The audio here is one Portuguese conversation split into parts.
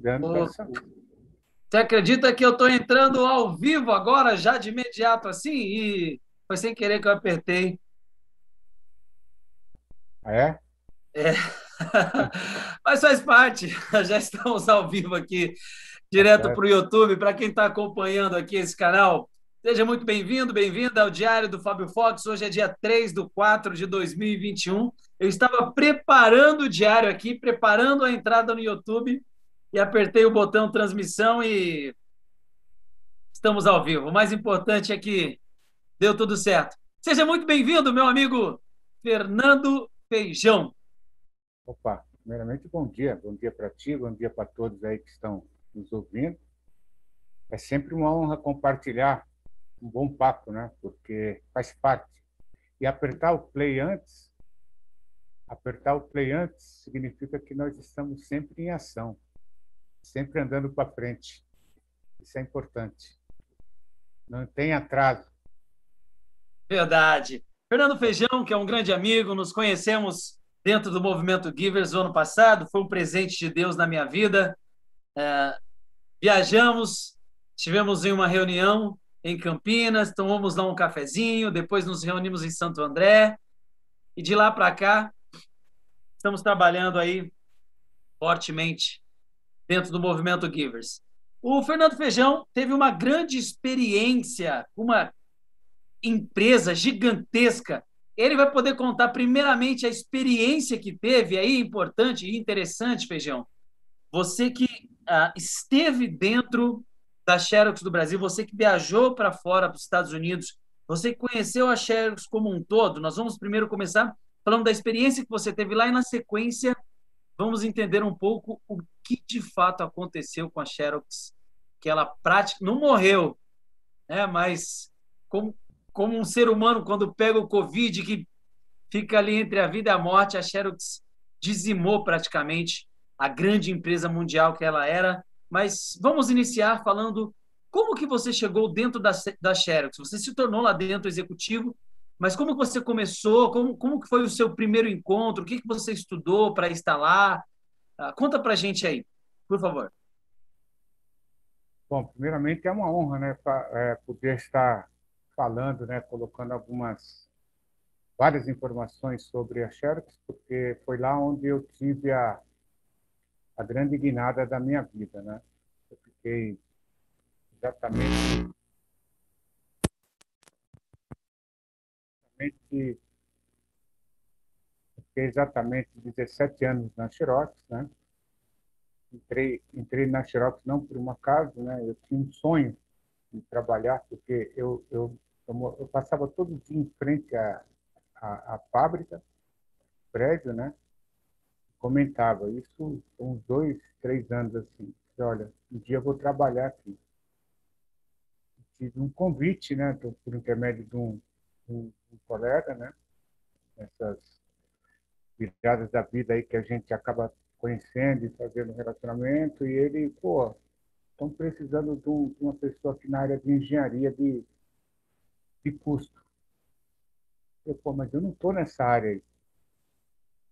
Ô, Você acredita que eu estou entrando ao vivo agora, já de imediato assim? E foi sem querer que eu apertei. Ah, é? É. Mas faz parte, já estamos ao vivo aqui, direto para o YouTube. Para quem está acompanhando aqui esse canal, seja muito bem-vindo, bem-vinda ao Diário do Fábio Fox. Hoje é dia 3 de 4 de 2021. Eu estava preparando o diário aqui, preparando a entrada no YouTube e apertei o botão transmissão e estamos ao vivo. O mais importante é que deu tudo certo. Seja muito bem-vindo, meu amigo Fernando Feijão. Opa, primeiramente, bom dia. Bom dia para ti, bom dia para todos aí que estão nos ouvindo. É sempre uma honra compartilhar um bom papo, né? Porque faz parte. E apertar o play antes, apertar o play antes significa que nós estamos sempre em ação, sempre andando para frente. Isso é importante. Não tem atraso. Verdade. Fernando Feijão, que é um grande amigo, nos conhecemos dentro do movimento Givers no ano passado, foi um presente de Deus na minha vida. É, viajamos, estivemos em uma reunião em Campinas, tomamos lá um cafezinho, depois nos reunimos em Santo André, e de lá para cá estamos trabalhando aí fortemente dentro do movimento Givers. O Fernando Feijão teve uma grande experiência, uma empresa gigantesca ele vai poder contar primeiramente a experiência que teve, aí importante e interessante, Feijão. Você que ah, esteve dentro da Xerox do Brasil, você que viajou para fora, para os Estados Unidos, você que conheceu a Xerox como um todo. Nós vamos primeiro começar falando da experiência que você teve lá e na sequência vamos entender um pouco o que de fato aconteceu com a Xerox, que ela prática não morreu, né? Mas como como um ser humano quando pega o Covid, que fica ali entre a vida e a morte, a Xerox dizimou praticamente a grande empresa mundial que ela era. Mas vamos iniciar falando como que você chegou dentro da, da Xerox? Você se tornou lá dentro executivo, mas como você começou? Como, como que foi o seu primeiro encontro? O que, que você estudou para estar lá? Ah, conta para gente aí, por favor. Bom, primeiramente é uma honra, né, pra, é, poder estar falando, né, colocando algumas várias informações sobre a Xerox, porque foi lá onde eu tive a, a grande guinada da minha vida, né? Eu fiquei exatamente exatamente fiquei exatamente 17 anos na Xerox, né? Entrei, entrei na Xerox não por um acaso, né? Eu tinha um sonho de trabalhar, porque eu, eu eu, eu passava todo dia em frente à, à, à fábrica, prédio, né? Comentava isso uns dois, três anos assim. Olha, um dia eu vou trabalhar aqui. Tive um convite, né, por intermédio de um, um, um colega, né? Essas viradas da vida aí que a gente acaba conhecendo e fazendo relacionamento, e ele, pô, estão precisando de, um, de, uma pessoa aqui na área de engenharia de de custo. Eu, pô, mas eu não estou nessa área aí.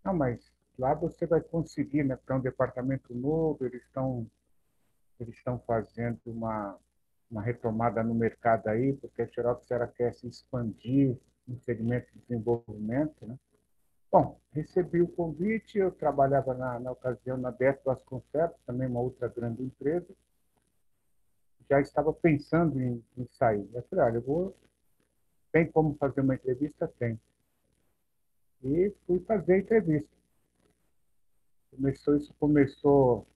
Não, mas lá você vai conseguir, né? Para um departamento novo, eles estão eles estão fazendo uma, uma retomada no mercado aí, porque a Xerox era quer se expandir no segmento de desenvolvimento, né? Bom, recebi o convite, eu trabalhava na, na ocasião na Beto Vasconcelos, também uma outra grande empresa, já estava pensando em, em sair. Eu falei, olha, eu vou tem como fazer uma entrevista? Tem. E fui fazer a entrevista. Começou, isso começou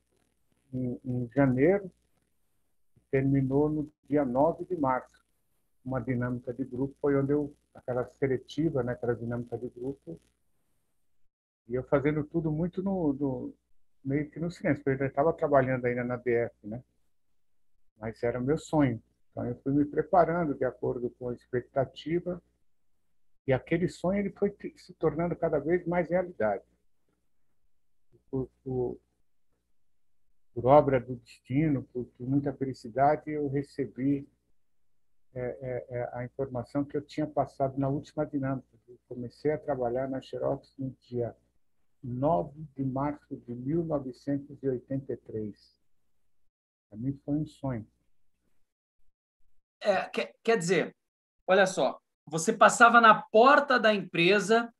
em, em janeiro, terminou no dia 9 de março. Uma dinâmica de grupo foi onde eu, aquela seletiva, né, aquela dinâmica de grupo, e eu fazendo tudo muito no, no meio que no silêncio, porque eu estava trabalhando ainda na BF, né? Mas era meu sonho. Então, eu fui me preparando de acordo com a expectativa e aquele sonho ele foi se tornando cada vez mais realidade. Por, por, por obra do destino, por, por, muita felicidade, eu recebi é, é, é, a informação que eu tinha passado na última dinâmica. Eu comecei a trabalhar na Xerox no dia 9 de março de 1983. Para mim foi um sonho. É, quer, quer dizer, olha só, você passava na porta da empresa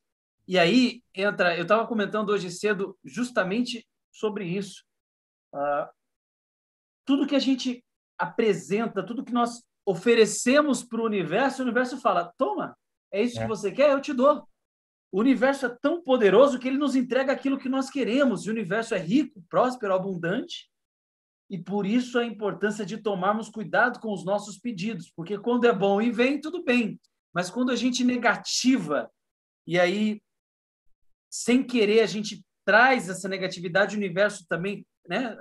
e aí entra. Eu estava comentando hoje cedo justamente sobre isso. Uh, tudo que a gente apresenta, tudo que nós oferecemos para o universo, o universo fala: toma, é isso é. que você quer, eu te dou. O universo é tão poderoso que ele nos entrega aquilo que nós queremos. E o universo é rico, próspero, abundante. E por isso a importância de tomarmos cuidado com os nossos pedidos, porque quando é bom e vem, tudo bem. Mas quando a gente negativa, e aí, sem querer, a gente traz essa negatividade, o universo também né,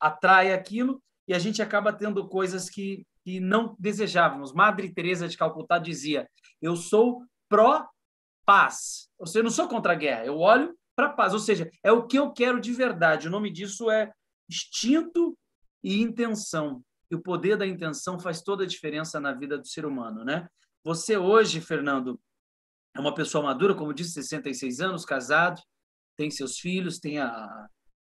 atrai aquilo, e a gente acaba tendo coisas que, que não desejávamos. Madre Teresa de Calcutá dizia: "Eu sou pró paz. Ou seja, eu não sou contra a guerra, eu olho para paz. Ou seja, é o que eu quero de verdade. O nome disso é instinto e intenção. E o poder da intenção faz toda a diferença na vida do ser humano, né? Você hoje, Fernando, é uma pessoa madura, como disse, 66 anos, casado, tem seus filhos, tem a,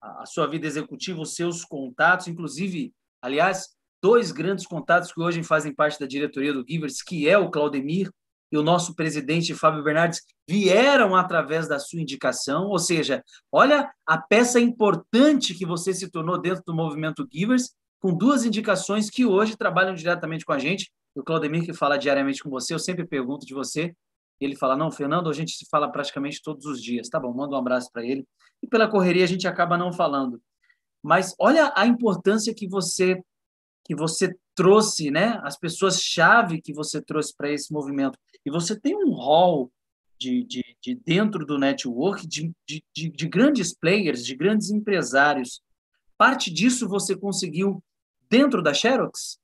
a sua vida executiva, os seus contatos, inclusive, aliás, dois grandes contatos que hoje fazem parte da diretoria do Givers, que é o Claudemir e o nosso presidente Fábio Bernardes vieram através da sua indicação, ou seja, olha a peça importante que você se tornou dentro do movimento Givers, com duas indicações que hoje trabalham diretamente com a gente. O Claudemir, que fala diariamente com você, eu sempre pergunto de você, ele fala: Não, Fernando, a gente se fala praticamente todos os dias. Tá bom, manda um abraço para ele. E pela correria a gente acaba não falando. Mas olha a importância que você que você trouxe, né? As pessoas chave que você trouxe para esse movimento. E você tem um hall de, de, de dentro do network de, de, de, de grandes players, de grandes empresários. Parte disso você conseguiu dentro da Xerox?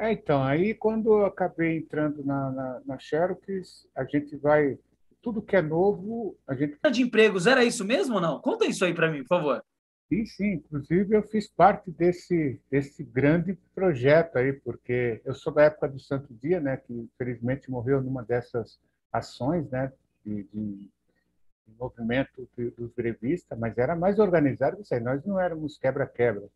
É, então, aí quando eu acabei entrando na, na, na Xerox, a gente vai. Tudo que é novo, a gente. De empregos, era isso mesmo ou não? Conta isso aí para mim, por favor. Sim, sim. Inclusive, eu fiz parte desse, desse grande projeto aí, porque eu sou da época do Santo Dia, né, que infelizmente morreu numa dessas ações né, de, de, de movimento dos grevistas, mas era mais organizado que isso aí. Nós não éramos quebra-quebra.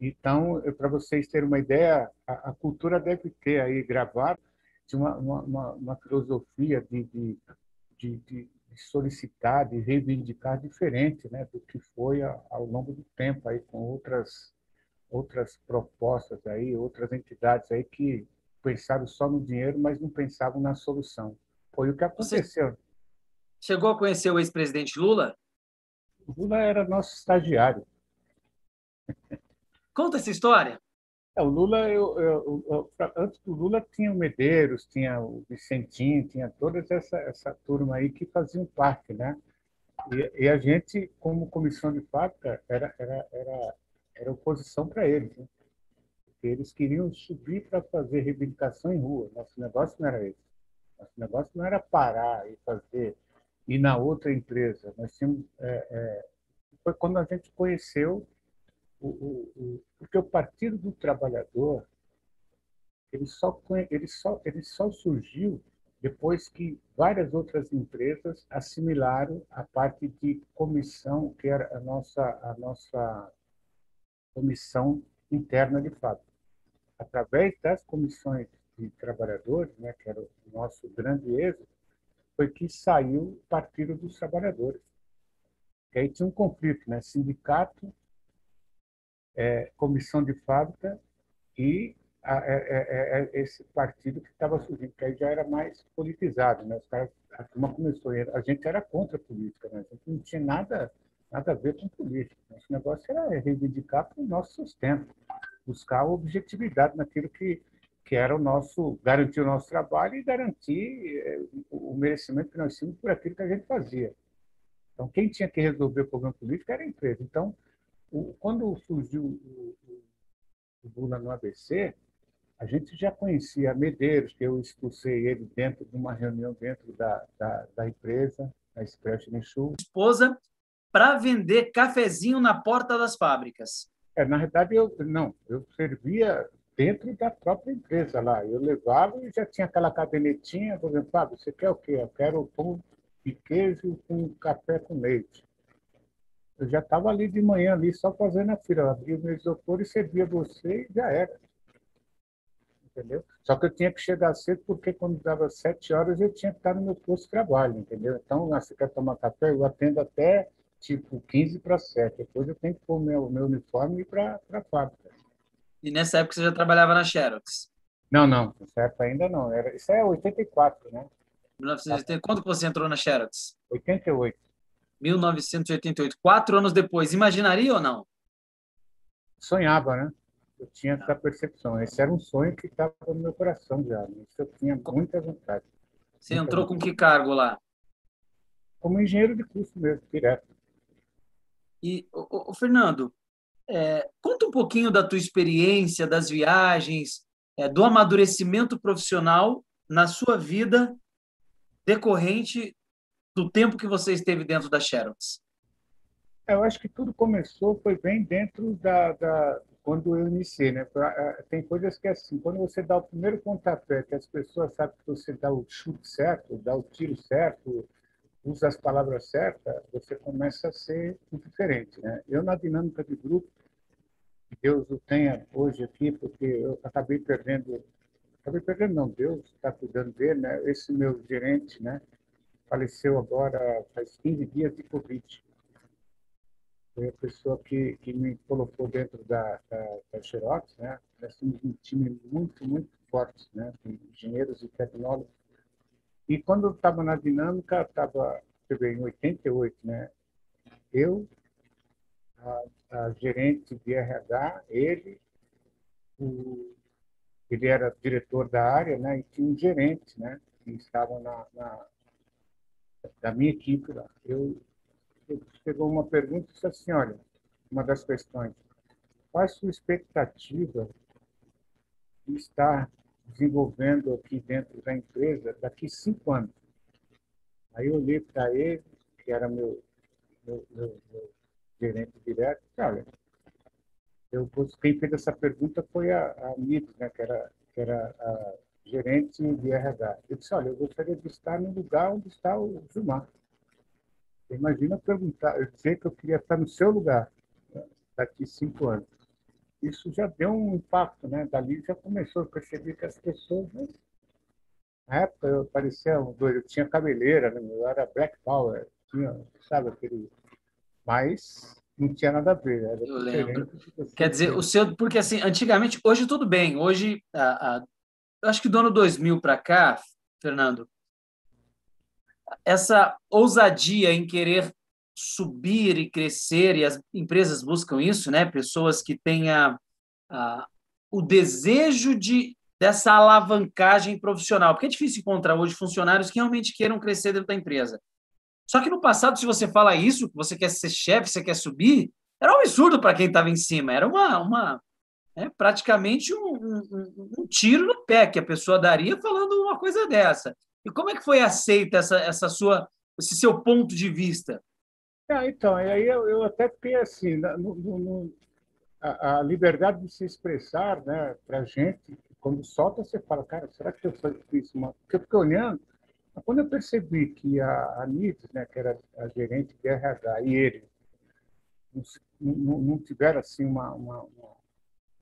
Então, para vocês terem uma ideia, a, a, cultura deve ter aí gravado de uma, uma, uma filosofia de, de, de, de solicitar, de reivindicar diferente né, do que foi ao longo do tempo aí com outras outras propostas aí, outras entidades aí que pensaram só no dinheiro, mas não pensavam na solução. Foi o que aconteceu. Você chegou a conhecer o ex-presidente Lula? Lula era nosso estagiário. Conta essa história. É, o Lula, eu, eu, eu, antes do Lula tinha o Medeiros, tinha o Vicentinho, tinha toda essa, essa turma aí que faziam parte, né? E, e a gente, como comissão de fábrica, era, era, era, era oposição para eles. Né? Eles queriam subir para fazer reivindicação em rua. Nosso negócio não era esse. Nosso negócio não era parar e fazer, ir na outra empresa. Nós tínhamos, é, é, foi quando a gente conheceu o, o, o, porque o Partido do Trabalhador ele só, ele, só, ele só surgiu depois que várias outras empresas assimilaram a parte de comissão, que era a nossa, a nossa comissão interna de fábrica. Através das comissões de trabalhadores, né, que era o nosso grande êxito, foi que saiu o Partido dos Trabalhadores. Que aí tinha um conflito, né? sindicato é, comissão de fábrica e a, é, é, é, esse partido que estava surgindo, que aí já era mais politizado. Né? Os caras, a turma começou, a gente era contra a política, né? a gente não tinha nada, nada a ver com política. Nosso negócio era reivindicar para o nosso sustento, buscar objetividade naquilo que, que era o nosso, garantir o nosso trabalho e garantir o merecimento que nós tínhamos por aquilo que a gente fazia. Então, quem tinha que resolver o problema político era a empresa. Então, o, quando surgiu o, o Lula no ABC, a gente já conhecia Medeiros, que eu expulsei ele dentro de uma reunião dentro da, da, da empresa, a Express Sul. Esposa para vender cafezinho na porta das fábricas. É, na verdade, eu não, eu servia dentro da própria empresa lá. Eu levava e já tinha aquela cadernetinha, por exemplo, Fábio, você quer o quê? Eu quero pão de queijo com café com leite. Eu já estava ali de manhã, ali só fazendo a fila. Eu abria o meu isopor e servia você e já era. Entendeu? Só que eu tinha que chegar cedo, porque quando dava sete horas eu tinha que estar no meu posto de trabalho, entendeu? Então, você quer tomar café? Eu atendo até tipo 15 para 7. Depois eu tenho que pôr meu, meu uniforme e ir para a fábrica. E nessa época você já trabalhava na Xerox? Não, não. Nessa época ainda não. Era, isso é 84, né? 1980. Quando que você entrou na Xerox? 88. 1988. Quatro anos depois. Imaginaria ou não? Sonhava, né? Eu tinha essa percepção. Esse era um sonho que estava no meu coração já. Isso eu tinha muita vontade. Você muita entrou vontade. com que cargo lá? Como engenheiro de curso mesmo, direto. E, o, Fernando, é, conta um pouquinho da tua experiência, das viagens, é, do amadurecimento profissional na sua vida decorrente do tempo que você esteve dentro da Xerox? É, eu acho que tudo começou, foi bem dentro da, da quando eu iniciei, né? Tem coisas que é assim, quando você dá o primeiro pontapé, que as pessoas sabem que você dá o chute certo, dá o tiro certo, usa as palavras certas, você começa a ser diferente, né? Eu na dinâmica de grupo, Deus o tenha hoje aqui, porque eu acabei perdendo, acabei perdendo não, Deus está cuidando dele, né? Esse meu gerente, né? Faleceu agora faz 15 dias de Covid. Foi a pessoa que, que me colocou dentro da, da, da Xerox, né? Nós somos um time muito, muito forte, né? De engenheiros e tecnólogos e quando eu estava na dinâmica, estava em 88, né? Eu, a, a, gerente de RH, ele, o, ele era diretor da área, né? E tinha um gerente, né? Que estava na, na da minha equipe lá. Eu, eu chegou uma pergunta e disse assim, olha, uma das questões, qual a sua expectativa de estar desenvolvendo aqui dentro da empresa daqui cinco anos. Aí eu olhei para ele, que era meu, meu, meu, meu gerente direto, olha, eu, quem fez essa pergunta foi a, a né, que era, que era a gerente de RH. Eu disse, olha, eu gostaria de estar no lugar onde está o Gilmar. Imagina perguntar, eu dizer que eu queria estar no seu lugar daqui cinco anos isso já deu um impacto, né? Dali já começou a perceber que as pessoas, né? na época eu parecia um doido, eu tinha cabeleira, né? eu era black power, tinha, sabe, aquele... Mas não tinha nada a ver. Eu lembro. Quer dizer, o seu, porque assim, antigamente, hoje tudo bem, hoje, a, a, acho que do ano 2000 para cá, Fernando, essa ousadia em querer subir e crescer, e as empresas buscam isso, né? Pessoas que tenham ah, o desejo de dessa alavancagem profissional, porque é difícil encontrar hoje funcionários que realmente queiram crescer dentro da empresa. Só que no passado, se você fala isso, você quer ser chefe, você quer subir, era um absurdo para quem estava em cima, era uma, uma é, praticamente um, um, um, tiro no pé que a pessoa daria falando uma coisa dessa. E como é que foi aceita essa, essa sua, esse seu ponto de vista? É, então, aí eu, eu até fiquei assim, no, no, a, a, liberdade de se expressar, né, para gente, quando solta, você fala, cara, será que eu fiz uma... Porque eu fiquei olhando, quando eu percebi que a Anitta, né, que era a gerente de RH, e ele não, não, não tiveram assim uma, uma, uma,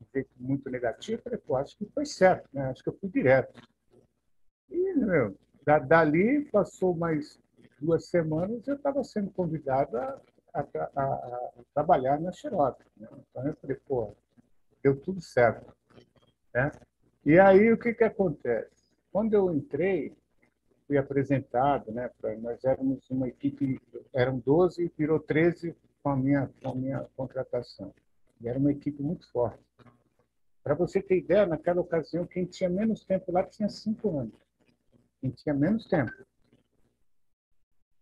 efeito muito negativo, falei, pô, acho que foi certo, né? acho que eu fui direto. E, meu, da, dali passou mais duas semanas eu estava sendo convidado a, a, a, a, trabalhar na Xerox. Né? Então eu falei, pô, deu tudo certo. Né? E aí o que, que acontece? Quando eu entrei, fui apresentado, né, pra, nós éramos uma equipe, eram 12, virou 13 com a minha, com a minha contratação. E era uma equipe muito forte. Para você ter ideia, naquela ocasião, quem tinha menos tempo lá tinha cinco anos. Quem tinha menos tempo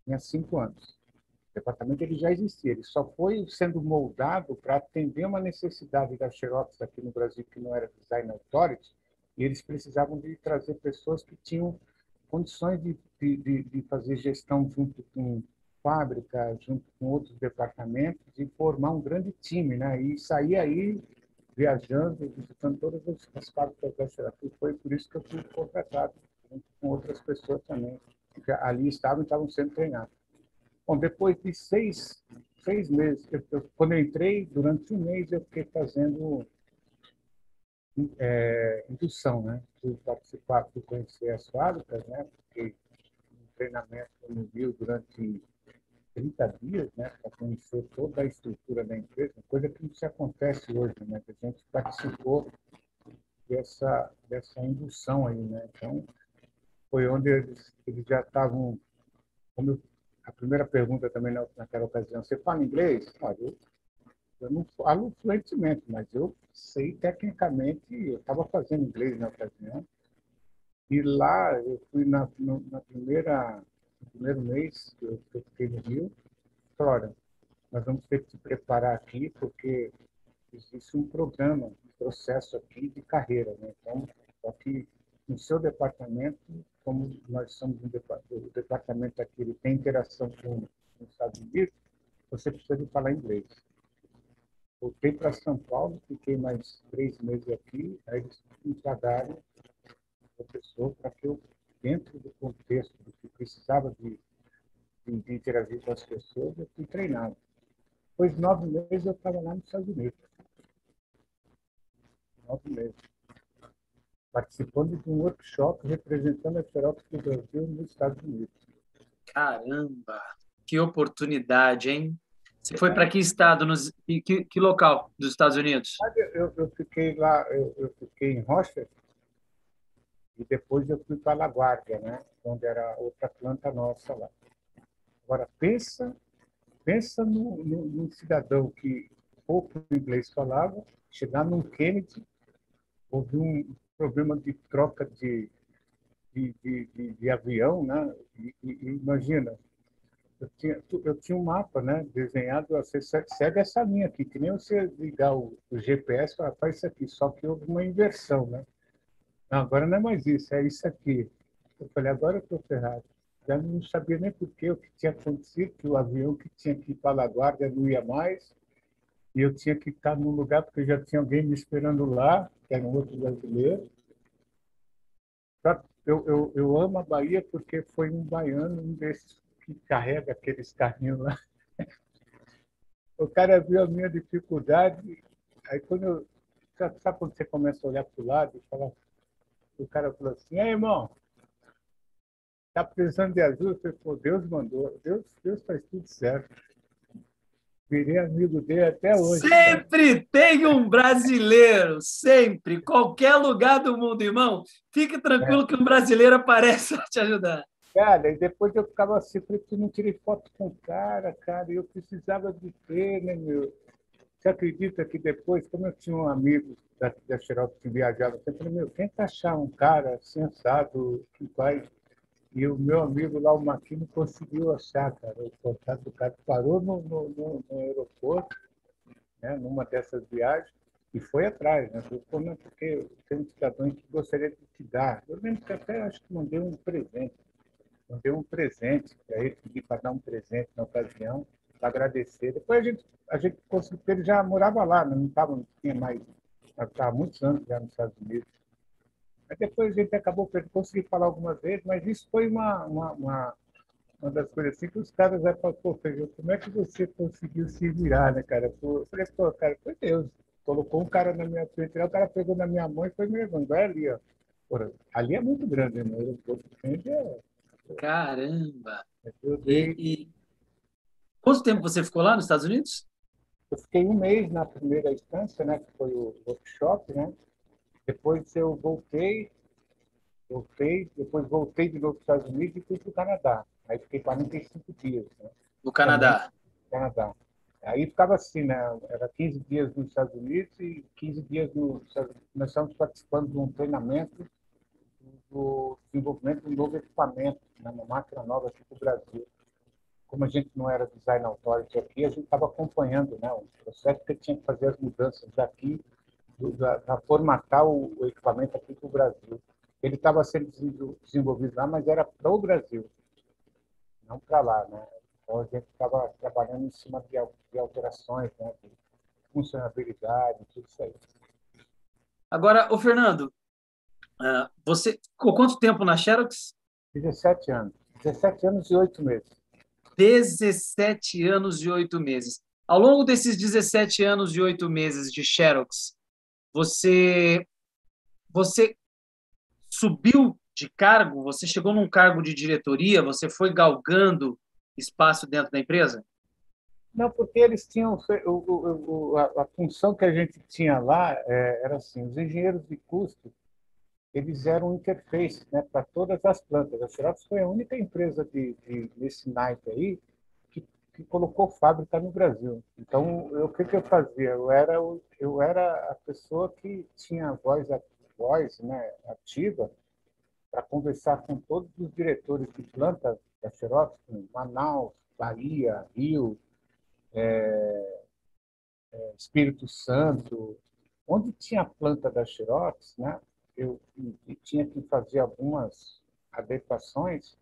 tinha cinco anos. O departamento ele já existia, ele só foi sendo moldado para atender uma necessidade da Xerox aqui no Brasil, que não era Design Authority, e eles precisavam de trazer pessoas que tinham condições de, de, de fazer gestão junto com fábrica, junto com outros departamentos, e formar um grande time, né? E sair aí viajando, visitando todas as fábricas da. E foi por isso que eu fui contratado, junto com outras pessoas também que ali estavam estavam sendo treinados. Bom, depois de seis, seis meses. Eu, eu, quando eu entrei, durante um mês, eu fiquei fazendo é, indução, né? Fui participar, fui conhecer as fábricas, né? Fiquei um treinamento no Rio durante 30 dias, né? Para conhecer toda a estrutura da empresa, coisa que não se acontece hoje, né? Que a gente participou dessa, dessa indução aí, né? Então, foi onde eles, eles já estavam, como eu, a primeira pergunta também naquela ocasião, você fala inglês? Ah, eu, eu não falo fluentemente, mas eu sei tecnicamente, eu estava fazendo inglês na ocasião, e lá eu fui na, na primeira, no primeiro mês que eu, que eu fiquei no Rio, falaram, nós vamos ter que te preparar aqui, porque existe um programa, um processo aqui de carreira. Né? Então, que no seu departamento, como nós somos um departamento, o departamento aqui ele tem interação com os Estados Unidos, você precisa de falar inglês. Voltei para São Paulo, fiquei mais três meses aqui, aí eles me pagaram professor para que eu, dentro do contexto do que precisava de, de, de interagir com as pessoas, eu fui treinado. Depois nove meses eu estava lá nos Estados Unidos. Nove meses participando de um workshop representando a Xerox do Brasil nos Estados Unidos. Caramba! Que oportunidade, hein? Você foi para que estado, nos, que, que, local dos Estados Unidos? Eu, eu fiquei lá, eu, eu, fiquei em Rochester e depois eu fui para La Guardia, né? Onde era outra planta nossa lá. Agora pensa, pensa no, no, no cidadão que pouco inglês falava, chegar num Kennedy, ouvir um problema de troca de, de, de, de avião, né? E, e, imagina, eu tinha, eu tinha um mapa, né? Desenhado, você segue essa linha aqui, que nem você ligar o, o GPS e faz isso aqui, só que houve uma inversão, né? Não, agora não é mais isso, é isso aqui. Eu falei, agora eu estou ferrado. Já não sabia nem por que o que tinha acontecido, que o avião que tinha que ir para a guarda não ia mais, e eu tinha que estar num lugar porque já tinha alguém me esperando lá, que era um outro brasileiro. Eu, eu, eu amo a Bahia porque foi um baiano, um desses que carrega aqueles carrinhos lá. O cara viu a minha dificuldade, aí quando eu. Sabe quando você começa a olhar para o lado e falar. O cara falou assim: Ei, irmão, tá precisando de ajuda? Eu falei, pô, Deus mandou, Deus, Deus faz tudo certo. Virei amigo dele até hoje. Sempre tem um brasileiro, sempre, qualquer lugar do mundo, irmão. Fique tranquilo é. que um brasileiro aparece para te ajudar. Cara, e depois eu ficava assim, porque eu não tirei foto com o cara, cara, eu precisava de ter, né, meu? Você acredita que depois, como eu tinha um amigo da, da Xerox que viajava, eu falei, meu, tenta achar um cara sensado que vai e o meu amigo lá, o Maquino, conseguiu achar, cara. O contato do cara parou no, no, no, no aeroporto, né, numa dessas viagens, e foi atrás. Né? Falei, não, porque tem um cidadão que gostaria de te dar. Eu lembro que até acho que mandei um presente. Mandei um presente para ele, pedi para dar um presente na ocasião, agradecer. Depois a gente, a gente conseguiu, ele já morava lá, né? não estava, não tinha mais, estava há muitos anos já nos Estados Unidos. Mas depois a gente acabou conseguindo falar algumas vezes, mas isso foi uma, uma, uma, uma das coisas assim que os caras já falaram, pô, Feijão, como é que você conseguiu se virar, né, cara? Eu falei, pô, cara, foi Deus. Colocou um cara na minha frente, o cara pegou na minha mão e foi me levando. Vai ali, ó. Porra, ali é muito grande, né? O aeroporto é... Caramba! É e, e, quanto tempo você ficou lá nos Estados Unidos? Eu fiquei um mês na primeira instância, né? Que foi o workshop, né? Depois eu voltei, voltei, depois voltei de novo para os Estados Unidos e fui para o Canadá. Aí fiquei 45 dias. Né? No Canadá? No Canadá. Aí ficava assim, né? Era 15 dias nos Estados Unidos e 15 dias no Nós estamos participando de um treinamento do desenvolvimento de um novo equipamento, né? uma máquina nova aqui para o Brasil. Como a gente não era design authority aqui, a gente estava acompanhando né? o processo que tinha que fazer as mudanças daqui para formatar o, o, equipamento aqui para o Brasil. Ele estava sendo desenvolvido lá, mas era para o Brasil, não para lá. Né? Então, a gente estava trabalhando em cima de, de alterações, né? de funcionalidade, tudo isso aí. Agora, o Fernando, ah, você ficou quanto tempo na Xerox? 17 anos. 17 anos e 8 meses. 17 anos e 8 meses. Ao longo desses 17 anos e 8 meses de Xerox, você, você subiu de cargo? Você chegou num cargo de diretoria? Você foi galgando espaço dentro da empresa? Não, porque eles tinham o, o, a, a, função que a gente tinha lá é, era assim: os engenheiros de custo eles eram interface né, para todas as plantas. A Xerox foi a única empresa de, de, desse naipe aí que, que colocou fábrica no Brasil. Então, eu, o que, que eu fazia? Eu era, eu era a pessoa que tinha voz, voz né, ativa para conversar com todos os diretores de planta da Xerox, Manaus, Bahia, Rio, é, é, Espírito Santo, onde tinha a planta da Xerox, né, eu, tinha que fazer algumas adequações,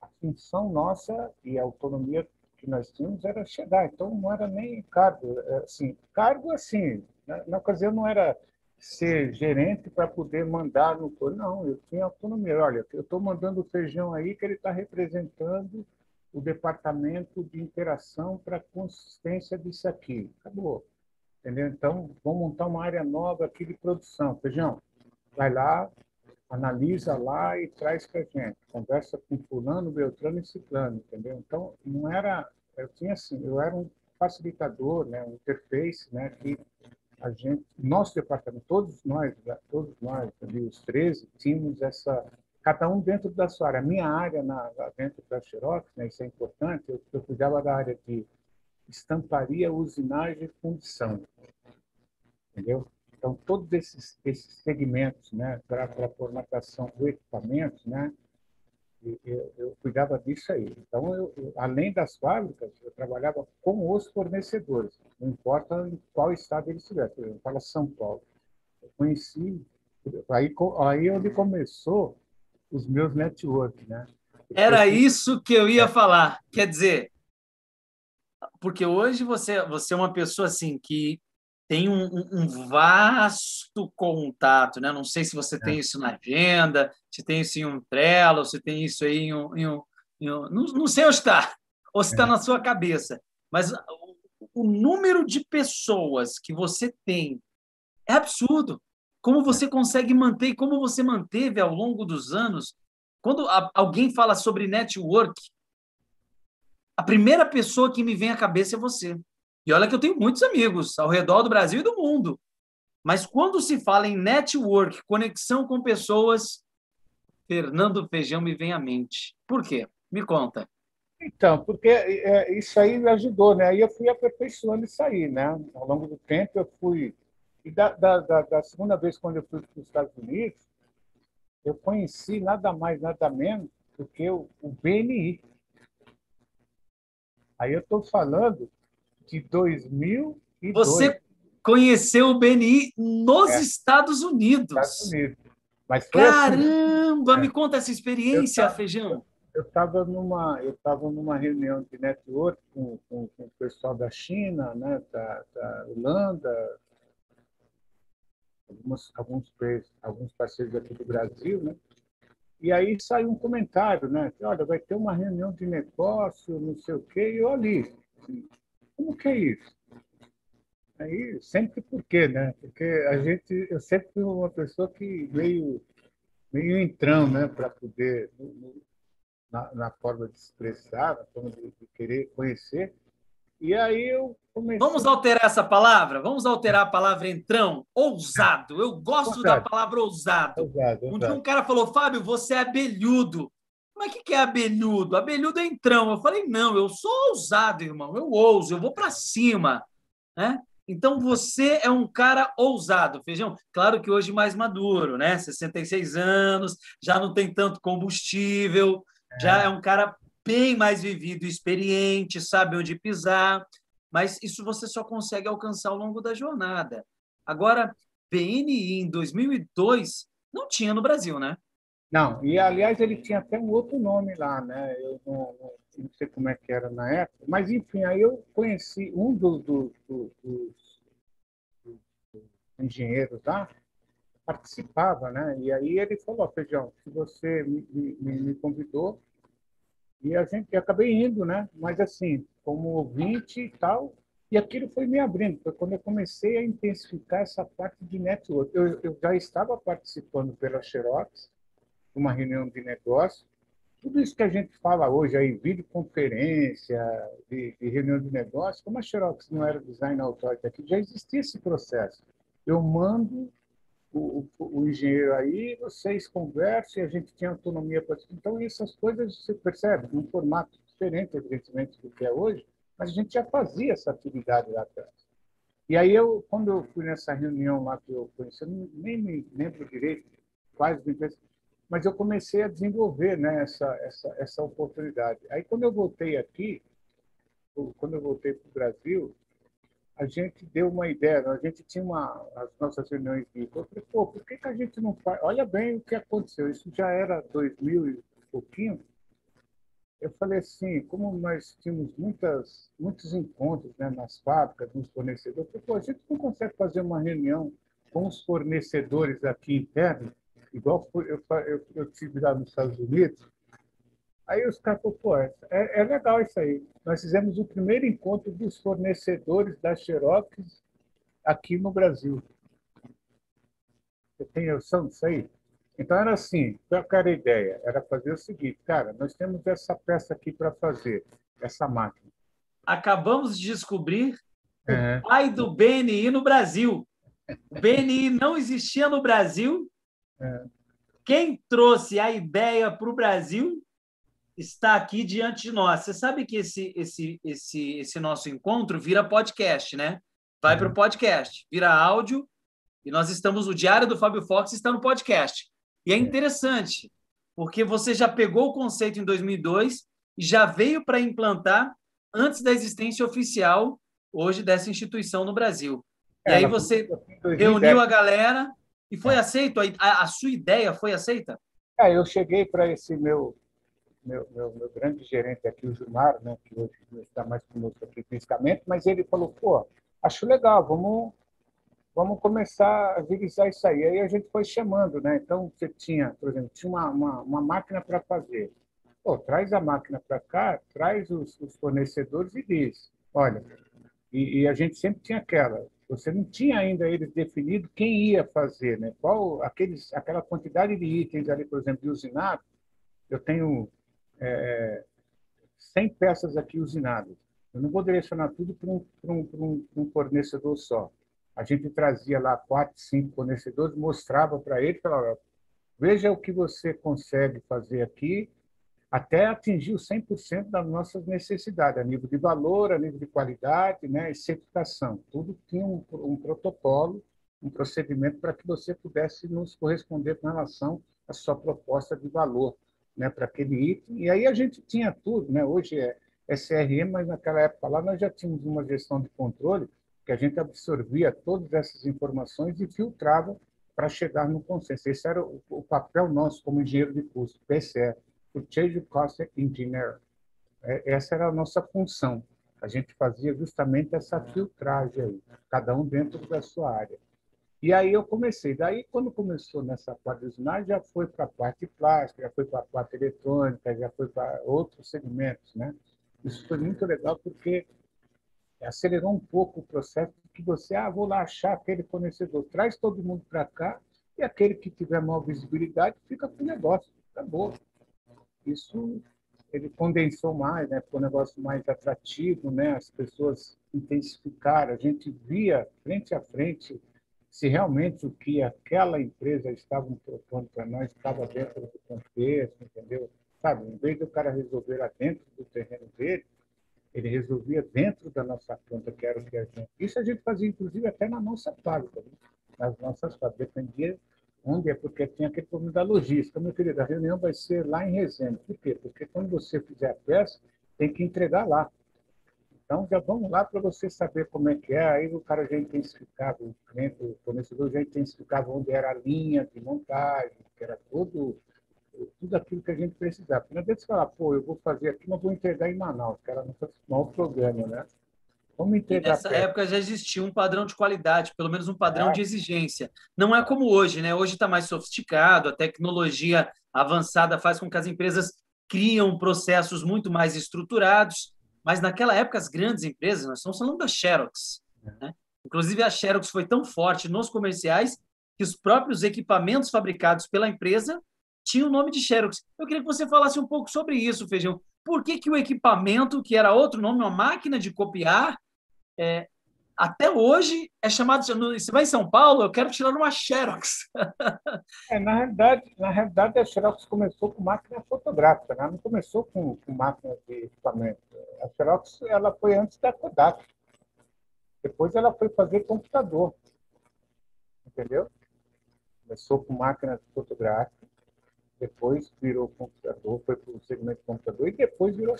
a função nossa e a autonomia que nós tínhamos era chegar. Então, não era nem cargo. É, assim, cargo, assim, na, na ocasião não era ser gerente para poder mandar no não eu tinha autonomia olha eu estou mandando o feijão aí que ele está representando o departamento de interação para consistência disso aqui acabou entendeu então vamos montar uma área nova aqui de produção feijão vai lá analisa lá e traz para gente conversa com fulano beltrano e ciclano entendeu então não era eu tinha assim eu era um facilitador né um interface né que a gente, nosso departamento, todos nós, todos nós, ali, os 13, tínhamos essa, cada um dentro da sua área. A minha área na, dentro da Xerox, né, isso é importante, eu, eu cuidava da área de estamparia, usinagem e fundição. Entendeu? Então, todos esses, esses segmentos né, para a formatação do equipamento, né, eu, eu, cuidava disso aí. Então, eu, eu, além das fábricas, eu trabalhava com os fornecedores, não importa em qual estado eles estivessem. Por exemplo, fala São Paulo. Eu conheci, aí, aí é onde começou os meus networks, né? Era isso que eu ia falar. Quer dizer, porque hoje você, você é uma pessoa assim que tem um, um, vasto contato, né? Não sei se você é. tem isso na agenda, se tem isso em um Trello, se tem isso aí em um, em um, em um não, não, sei onde está, ou se está é. na sua cabeça, mas o, o, número de pessoas que você tem é absurdo. Como você consegue manter e como você manteve ao longo dos anos. Quando a, alguém fala sobre network, a primeira pessoa que me vem à cabeça é você. E olha que eu tenho muitos amigos ao redor do Brasil e do mundo. Mas quando se fala em network, conexão com pessoas, Fernando Feijão me vem à mente. Por quê? Me conta. Então, porque é, isso aí me ajudou, né? Aí eu fui aperfeiçoando isso aí, né? Ao longo do tempo eu fui... E da, da, da, da segunda vez, quando eu fui para os Estados Unidos, eu conheci nada mais, nada menos do que o, o BNI. Aí eu estou falando de 2002. Você conheceu o BNI nos é. Estados Unidos. Estados Unidos. Mas Caramba, assim, me conta essa experiência, tava, Feijão. Eu estava numa, eu estava numa reunião de network com, com, com, o pessoal da China, né, da, da Holanda, alguns, alguns, alguns parceiros aqui do Brasil, né? E aí saiu um comentário, né? Que, olha, vai ter uma reunião de negócio, não sei o quê, e eu ali, assim, como que é isso? Aí, sempre por quê, né? Porque a gente, eu sempre fui uma pessoa que meio, meio entrão, né? Para poder, na, na, forma de expressar, na forma de, de querer conhecer. E aí eu comecei... Vamos alterar essa palavra? Vamos alterar a palavra entrão? Ousado. Eu gosto ousado. da palavra ousado. ousado, ousado. Um dia um cara falou, Fábio, você é abelhudo. Mas o que é abelhudo? Abelhudo é entrão. Eu falei, não, eu sou ousado, irmão. Eu ouso, eu vou para cima. Né? Então você é um cara ousado, feijão. Claro que hoje mais maduro, né? 66 anos, já não tem tanto combustível, é. já é um cara bem mais vivido, experiente, sabe onde pisar. Mas isso você só consegue alcançar ao longo da jornada. Agora, BNI em 2002 não tinha no Brasil, né? Não, e aliás ele tinha até um outro nome lá, né? Eu não, não sei como é que era na época, mas enfim, aí eu conheci um dos, dos, dos, dos engenheiros lá, participava, né? E aí ele falou, Feijão, se você me, me, me convidou, E a gente acabei indo, né? Mas assim, como ouvinte e tal, e aquilo foi me abrindo. Foi quando eu comecei a intensificar essa parte de network. Eu, eu já estava participando pela Xerox, uma reunião de negócio. Tudo isso que a gente fala hoje aí, videoconferência, de, de reunião de negócio, como a Xerox não era design authority aqui, já existia esse processo. Eu mando o, o, o, engenheiro aí, vocês conversam e a gente tem autonomia para Então, essas coisas você percebe, num formato diferente, evidentemente, do que é hoje, mas a gente já fazia essa atividade lá atrás. E aí, eu, quando eu fui nessa reunião lá que eu conheci, eu nem me lembro direito quais mas eu comecei a desenvolver né, essa, essa, essa oportunidade. Aí, quando eu voltei aqui, quando eu voltei para o Brasil, a gente deu uma ideia, a gente tinha uma, as nossas reuniões de eu falei, pô, por que, que a gente não faz? Olha bem o que aconteceu, isso já era 2000 e pouquinho. Eu falei assim, como nós tínhamos muitas, muitos encontros né, nas fábricas, nos fornecedores, eu falei, pô, a gente não consegue fazer uma reunião com os fornecedores aqui internos, igual eu, eu, eu tive lá nos Estados Unidos, Aí os caras falaram, pô, é, é, legal isso aí. Nós fizemos o primeiro encontro dos fornecedores da Xerox aqui no Brasil. Você tem noção disso aí? Então era assim, qual era a ideia? Era fazer o seguinte, cara, nós temos essa peça aqui para fazer, essa máquina. Acabamos de descobrir é. o pai do BNI no Brasil. O BNI não existia no Brasil. É. Quem trouxe a ideia para o Brasil está aqui diante de nós. Você sabe que esse, esse, esse, esse nosso encontro vira podcast, né? Vai para o uhum. podcast, vira áudio, e nós estamos, o Diário do Fábio Fox está no podcast. E é interessante, porque você já pegou o conceito em 2002 e já veio para implantar antes da existência oficial hoje dessa instituição no Brasil. E é, aí você reuniu a galera e foi é. aceito? A, a sua ideia foi aceita? É, eu cheguei para esse meu meu, meu, meu, grande gerente aqui, o Gilmar, né, que hoje não está mais conosco aqui fisicamente, mas ele falou, pô, acho legal, vamos, vamos começar a agilizar isso aí. Aí a gente foi chamando, né? Então, você tinha, por exemplo, tinha uma, uma, uma máquina para fazer. Pô, traz a máquina para cá, traz os, os, fornecedores e diz, olha, e, e, a gente sempre tinha aquela, você não tinha ainda eles definido quem ia fazer, né? Qual, aqueles, aquela quantidade de itens ali, por exemplo, de usinado, eu tenho é, 100 peças aqui usinadas. Eu não vou direcionar tudo para um, um, um, para um fornecedor só. A gente trazia lá quatro, cinco fornecedores, mostrava para ele, falava, veja o que você consegue fazer aqui até atingir os 100% das nossas necessidades, a nível de valor, a nível de qualidade né, e certificação. Tudo tinha um, um protocolo, um procedimento para que você pudesse nos corresponder com relação à sua proposta de valor né, para aquele item. E aí a gente tinha tudo, né? hoje é, CRM, mas naquela época lá nós já tínhamos uma gestão de controle que a gente absorvia todas essas informações e filtrava para chegar no consenso. Esse era o, o, papel nosso como engenheiro de custo, PCE, Purchase Cost Engineer. É, essa era a nossa função. A gente fazia justamente essa filtragem aí, cada um dentro da sua área. E aí eu comecei. Daí, quando começou nessa usinagem, já foi para a parte plástica, já foi para a parte eletrônica, já foi para outros segmentos. Né? Isso foi muito legal porque acelerou um pouco o processo que você, ah, vou lá achar aquele fornecedor, traz todo mundo para cá e aquele que tiver maior visibilidade fica com o negócio, acabou. Isso ele condensou mais, né? ficou um negócio mais atrativo, né? as pessoas intensificaram, a gente via frente a frente se realmente o que aquela empresa estava propondo para nós estava dentro do contexto, entendeu? Sabe, em vez do cara resolver lá dentro do terreno dele, ele resolvia dentro da nossa conta, que era o que a gente... Isso a gente fazia, inclusive, até na nossa fábrica, né? nas nossas fábricas. Dependia onde é, porque tinha aquele problema da logística. Meu querido, a reunião vai ser lá em Resende. Por quê? Porque quando você fizer a peça, tem que entregar lá. Então, já vamos lá para você saber como é que é. Aí o cara já intensificava, o cliente, o fornecedor já intensificava onde era a linha de montagem, que era tudo, tudo aquilo que a gente precisava. Não adianta você falar, pô, eu vou fazer aqui, mas vou entregar em Manaus. O cara não faz mal programa, né? Vamos entregar. Nessa perto. época já existia um padrão de qualidade, pelo menos um padrão é. de exigência. Não é como hoje, né? Hoje está mais sofisticado, a tecnologia avançada faz com que as empresas criam processos muito mais estruturados, mas naquela época as grandes empresas, nós estamos falando da Xerox, né? inclusive a Xerox foi tão forte nos comerciais que os próprios equipamentos fabricados pela empresa tinham o nome de Xerox. Eu queria que você falasse um pouco sobre isso, Feijão. Por que, que o equipamento, que era outro nome, uma máquina de copiar, é, até hoje é chamado. Você vai em São Paulo, eu quero tirar uma Xerox. É, na, realidade, na realidade, a Xerox começou com máquina fotográfica, né? não começou com, com máquina de equipamento. A Xerox ela foi antes da Kodak. Depois ela foi fazer computador. Entendeu? Começou com máquina fotográfica depois virou computador, foi para o segmento computador e depois virou.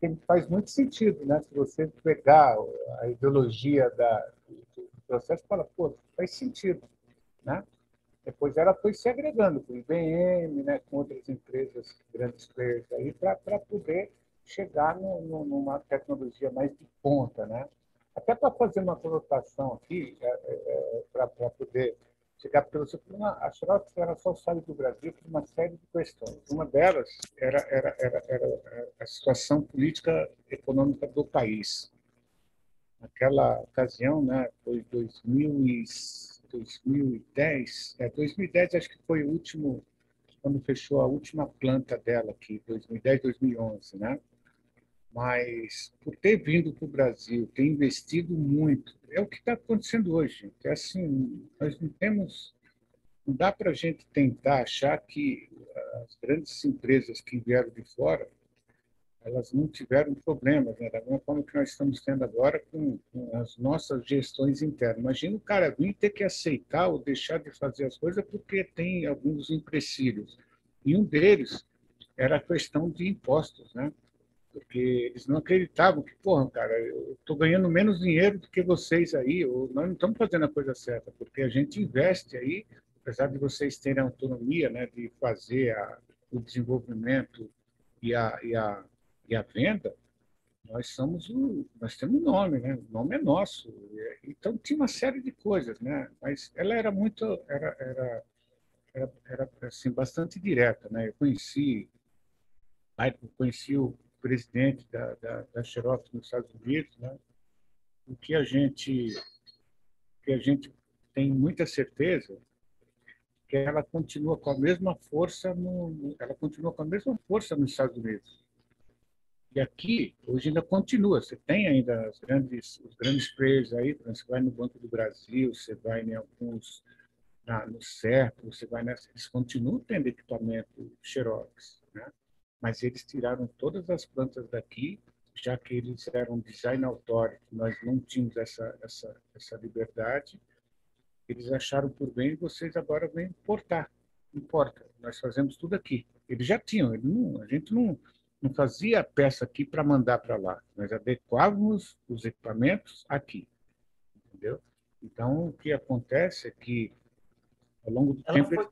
Que faz muito sentido, né? Se você pegar a ideologia da, do processo, fala, pô, faz sentido, né? Depois ela foi se agregando com o IBM, né, com outras empresas, grandes players aí, para poder chegar no, no, numa tecnologia mais de ponta, né? Até para fazer uma colocação aqui, é, é, é para poder chegar pelo Supremo, a Xerox era só saiu do Brasil por uma série de questões. Uma delas era, era, era, era a situação política econômica do país. Naquela ocasião, né, foi 2000 e, 2010, é, 2010 acho que foi o último, quando fechou a última planta dela aqui, 2010, 2011, né? Mas por ter vindo para o Brasil, ter investido muito, é o que está acontecendo hoje. É assim, nós não temos, não dá para a gente tentar achar que as grandes empresas que vieram de fora, elas não tiveram problemas, né? da mesma forma que nós estamos tendo agora com, com as nossas gestões internas. Imagina o cara vir ter que aceitar ou deixar de fazer as coisas porque tem alguns empecilhos. E um deles era a questão de impostos, né? Porque eles não acreditavam que, porra, cara, eu estou ganhando menos dinheiro do que vocês aí, ou nós não estamos fazendo a coisa certa, porque a gente investe aí, apesar de vocês terem autonomia né, de fazer a, o desenvolvimento e a, e, a, e a venda, nós somos o, nós temos um nome, né? O nome é nosso. Então tinha uma série de coisas, né? Mas ela era muito, era, era, era, era assim bastante direta, né? Eu conheci, conheci o presidente da, da, da Xerox nos Estados Unidos, né? o que a gente que a gente tem muita certeza que ela continua com a mesma força no, ela continua com a mesma força nos Estados Unidos e aqui hoje ainda continua você tem ainda as grandes os grandes players aí você vai no Banco do Brasil você vai em alguns na, no CERP, você vai nessa eles continuam tendo equipamento Xerox né? Mas eles tiraram todas as plantas daqui, já que eles eram design authority, nós não tínhamos essa, essa, essa liberdade, eles acharam por bem vocês agora vêm importar. Importa, nós fazemos tudo aqui. Eles já tinham, eles não, a gente não, não fazia peça aqui para mandar para lá, nós adequávamos os equipamentos aqui, entendeu? Então, o que acontece é que, ao longo do Ela tempo... Foi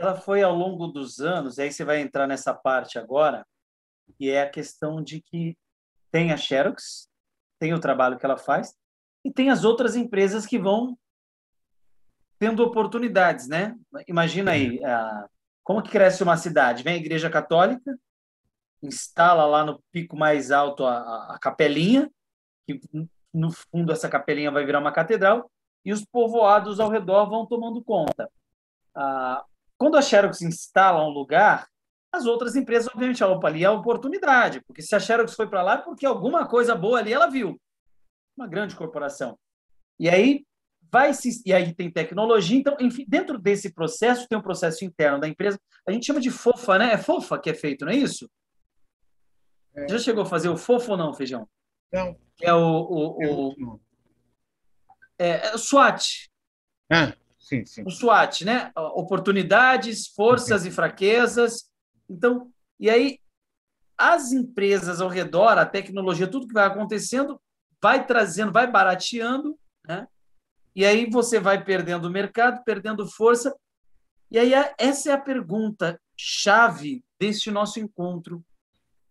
ela foi ao longo dos anos, e aí você vai entrar nessa parte agora, e é a questão de que tem a Xerox, tem o trabalho que ela faz, e tem as outras empresas que vão tendo oportunidades, né? Imagina aí, a, como que cresce uma cidade? Vem a Igreja Católica, instala lá no pico mais alto a, a, a capelinha, que no fundo essa capelinha vai virar uma catedral, e os povoados ao redor vão tomando conta. Ah, quando a Xerox instala um lugar, as outras empresas, obviamente, opa, ali é a oportunidade, porque se a Xerox foi para lá, é porque alguma coisa boa ali ela viu. Uma grande corporação. E aí vai se e aí tem tecnologia, então, enfim, dentro desse processo tem um processo interno da empresa. A gente chama de fofa, né? É fofa que é feito, não é isso? É. Já chegou a fazer o fofo ou não, feijão? Não. É o, o, o é, é, o SWAT. Ah. Sim, sim. O SWOT, né? Oportunidades, forças e fraquezas. Então, e aí as empresas ao redor, a tecnologia, tudo que vai acontecendo, vai trazendo, vai barateando, né? E aí você vai perdendo o mercado, perdendo força. E aí essa é a pergunta chave deste nosso encontro.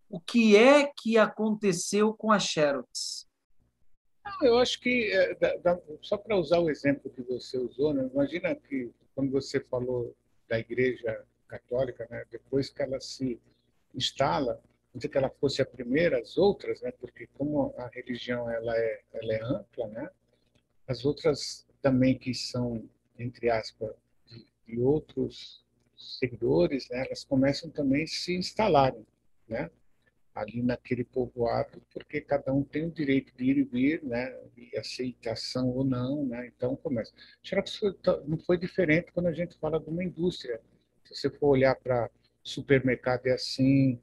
O que é que aconteceu com a Xerox? Eu acho que, é, só para usar o exemplo que você usou, né? imagina que quando você falou da Igreja Católica, né? depois que ela se instala, não que ela fosse a primeira, as outras, né? Porque como a religião ela é, ela é ampla, né? As outras também que são entre aspas de, de outros seguidores, né? Elas começam também a se instalarem, né? Ali naquele povoado, porque cada um tem o direito de ir e vir, né, e aceitação ou não, né, então começa. Xerox não foi diferente quando a gente fala de uma indústria. Se você for olhar para supermercado é assim,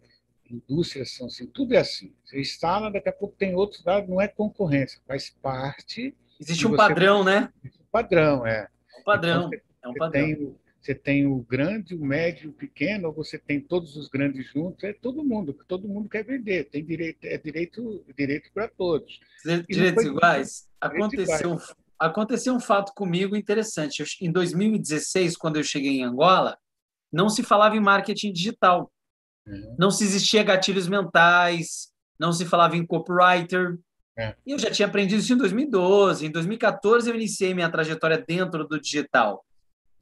indústrias são assim, tudo é assim. Você instala, daqui a pouco tem outros dados, não é concorrência, faz parte. Existe um padrão, né? Um padrão, é. Um padrão. Então, é um padrão. Tem você tem o grande, o médio, o pequeno, ou você tem todos os grandes juntos, é todo mundo, todo mundo quer vender, tem direito, é direito, direito para todos. Direitos iguais. Aconteceu, iguais. aconteceu um fato comigo interessante. em 2016, quando eu cheguei em Angola, não se falava em marketing digital. Uhum. Não se existia gatilhos mentais, não se falava em copywriter. É. E eu já tinha aprendido isso em 2012. Em 2014, eu iniciei minha trajetória dentro do digital.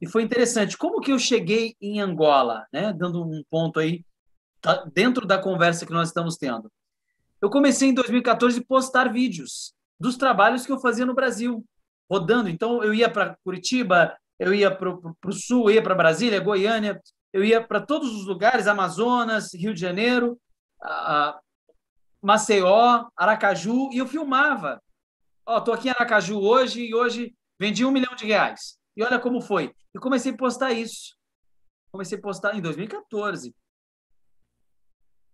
E foi interessante. Como que eu cheguei em Angola, né? Dando um ponto aí tá, dentro da conversa que nós estamos tendo. Eu comecei em 2014 a postar vídeos dos trabalhos que eu fazia no Brasil, rodando. Então eu ia para Curitiba, eu ia para o sul, eu ia para Brasília, Goiânia, eu ia para todos os lugares, Amazonas, Rio de Janeiro, Maceió, Aracaju, e eu filmava. Ó, oh, tô aqui em Aracaju hoje e hoje vendi um milhão de reais. E olha como foi. E comecei a postar isso. Comecei a postar em 2014.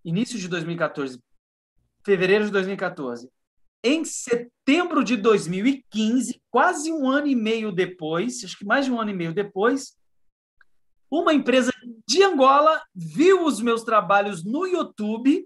Início de 2014. Fevereiro de 2014. Em setembro de 2015, quase um ano e meio depois, acho que mais de um ano e meio depois, uma empresa de Angola viu os meus trabalhos no YouTube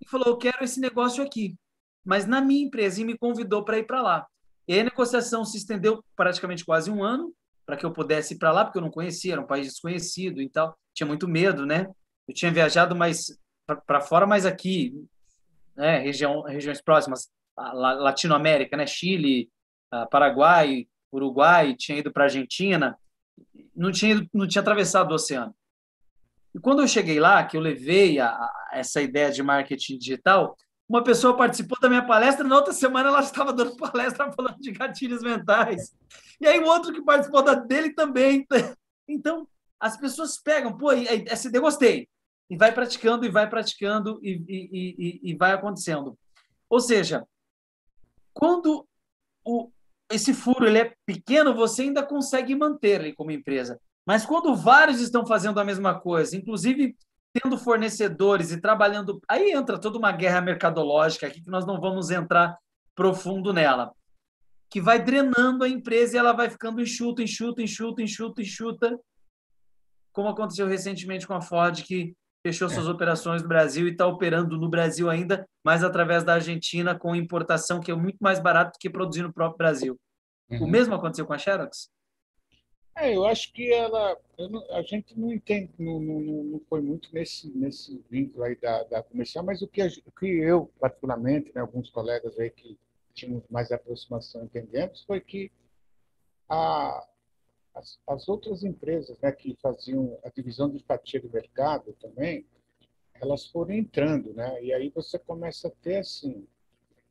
e falou: Eu quero esse negócio aqui. Mas na minha empresa e me convidou para ir para lá. E aí a negociação se estendeu praticamente quase um ano para que eu pudesse ir para lá, porque eu não conhecia, era um país desconhecido e tal. Tinha muito medo, né? Eu tinha viajado mais para fora, mas aqui, né, região, regiões próximas, Latinoamérica, né, Chile, Paraguai, Uruguai, tinha ido para Argentina, não tinha ido, não tinha atravessado o oceano. E quando eu cheguei lá, que eu levei a, a essa ideia de marketing digital, uma pessoa participou da minha palestra, na outra semana ela estava dando palestra falando de gatilhos mentais. E aí o outro que participou da dele também. Então, as pessoas pegam, pô, essa ideia gostei. E vai praticando, e vai praticando, e, e, e, e vai acontecendo. Ou seja, quando o, esse furo ele é pequeno, você ainda consegue manter ele como empresa. Mas quando vários estão fazendo a mesma coisa, inclusive tendo fornecedores e trabalhando. Aí entra toda uma guerra mercadológica aqui que nós não vamos entrar profundo nela. Que vai drenando a empresa e ela vai ficando enxuta, enxuta, enxuta, enxuta, enxuta. Como aconteceu recentemente com a Ford, que fechou suas é. operações no Brasil e está operando no Brasil ainda, mas através da Argentina, com importação, que é muito mais barato do que produzir no próprio Brasil. Uhum. O mesmo aconteceu com a Xerox? É, eu acho que ela, não, a gente não entende, não, não, não, foi muito nesse nesse vínculo aí da, da comercial, mas o que, a, que eu particularmente, né, alguns colegas aí que tínhamos mais aproximação entendemos, foi que a, as, as outras empresas, né, que faziam a divisão de fatia do mercado também, elas foram entrando, né, e aí você começa a ter assim,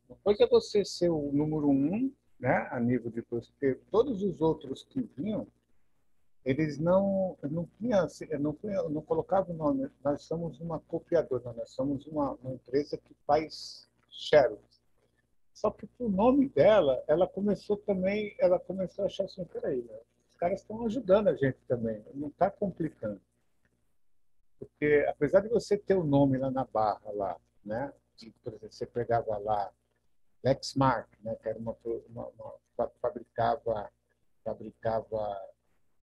uma coisa é você ser o número um, né, a nível de ter todos os outros que vinham eles não não tinha não não colocavam o nome nós somos uma copiadora nós somos uma, uma empresa que faz Xerox só que o nome dela ela começou também ela começou a achar assim peraí né? os caras estão ajudando a gente também não está complicando porque apesar de você ter o nome lá na barra lá né por exemplo você pegava lá Lexmark né que era uma, uma, uma fabricava fabricava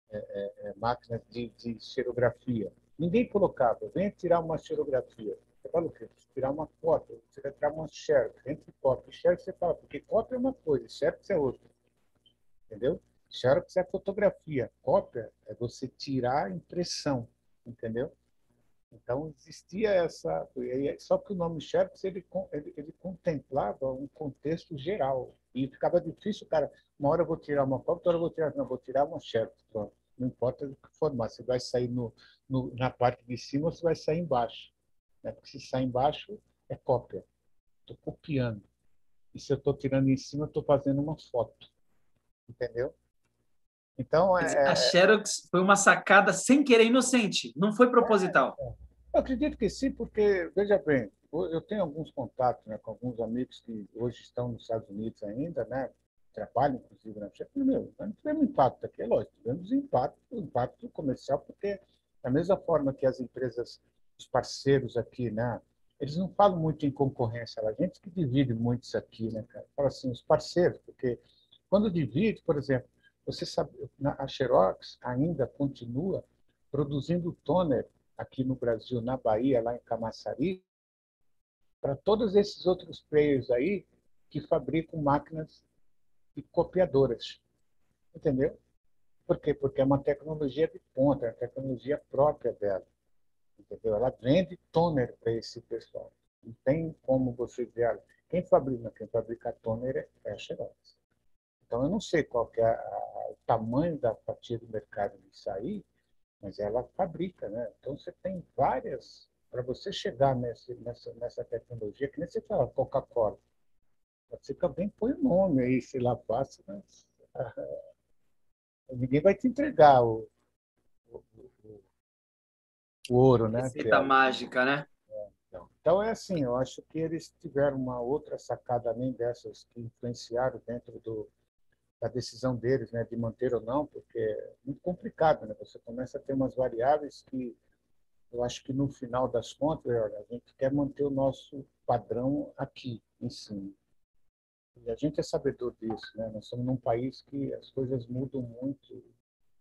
é, é, é, máquinas de, de xerografia. Ninguém colocava, venha tirar uma xerografia. Você fala o quê? Tirar uma cópia, você vai tirar uma xerox, entre cópia. Xerox você fala, porque cópia é uma coisa, xerox é outra. Entendeu? Xerox é fotografia, cópia é você tirar a impressão, entendeu? Então existia essa, só que o nome Xerox ele, ele, ele contemplava um contexto geral e ficava difícil, cara. Uma hora eu vou tirar uma cópia, outra hora eu vou tirar, não, vou tirar uma Xerox, pronto. Não importa o que formar, você vai sair no, no, na parte de cima ou você vai sair embaixo, Né? Porque se sai embaixo, é cópia. Estou copiando. E se eu estou tirando em cima, estou fazendo uma foto. Entendeu? Então, é... A Xerox foi uma sacada sem querer inocente, não foi proposital. É, é. Eu acredito que sim, porque, veja bem, eu tenho alguns contatos né, com alguns amigos que hoje estão nos Estados Unidos ainda, né, trabalham, inclusive, na China. Meu, não tivemos impacto aqui, é lógico, tivemos impacto, impacto comercial, porque da mesma forma que as empresas, os parceiros aqui, né, eles não falam muito em concorrência, a gente que divide muito isso aqui, né, cara? Fala assim, os parceiros, porque quando divide, por exemplo, você sabe, a Xerox ainda continua produzindo toner aqui no Brasil, na Bahia, lá em Camaçari, para todos esses outros players aí que fabricam máquinas e copiadoras. Entendeu? Por quê? Porque é uma tecnologia de ponta, é uma tecnologia própria dela. Entendeu? Ela vende toner para esse pessoal. Não tem como você dizer, quem fabrica, quem fabrica toner é a Xerox. Então, eu não sei qual é a, o tamanho da fatia do mercado disso aí, mas ela fabrica, né? Então, você tem várias... Para você chegar nessa, nessa, nessa tecnologia, que nem você fala Coca-Cola, você também põe o nome aí, sei lá, passa, mas ninguém vai te entregar o, o, o, o ouro, né? Receita é, mágica, né? É, então. então, é assim, eu acho que eles tiveram uma outra sacada além dessas que influenciaram dentro do, da decisão deles, né, de manter ou não, porque é muito complicado, né? Você começa a ter umas variáveis que eu acho que no final das contas, olha, a gente quer manter o nosso padrão aqui em cima. E a gente é sabedor disso, né? Nós somos num país que as coisas mudam muito de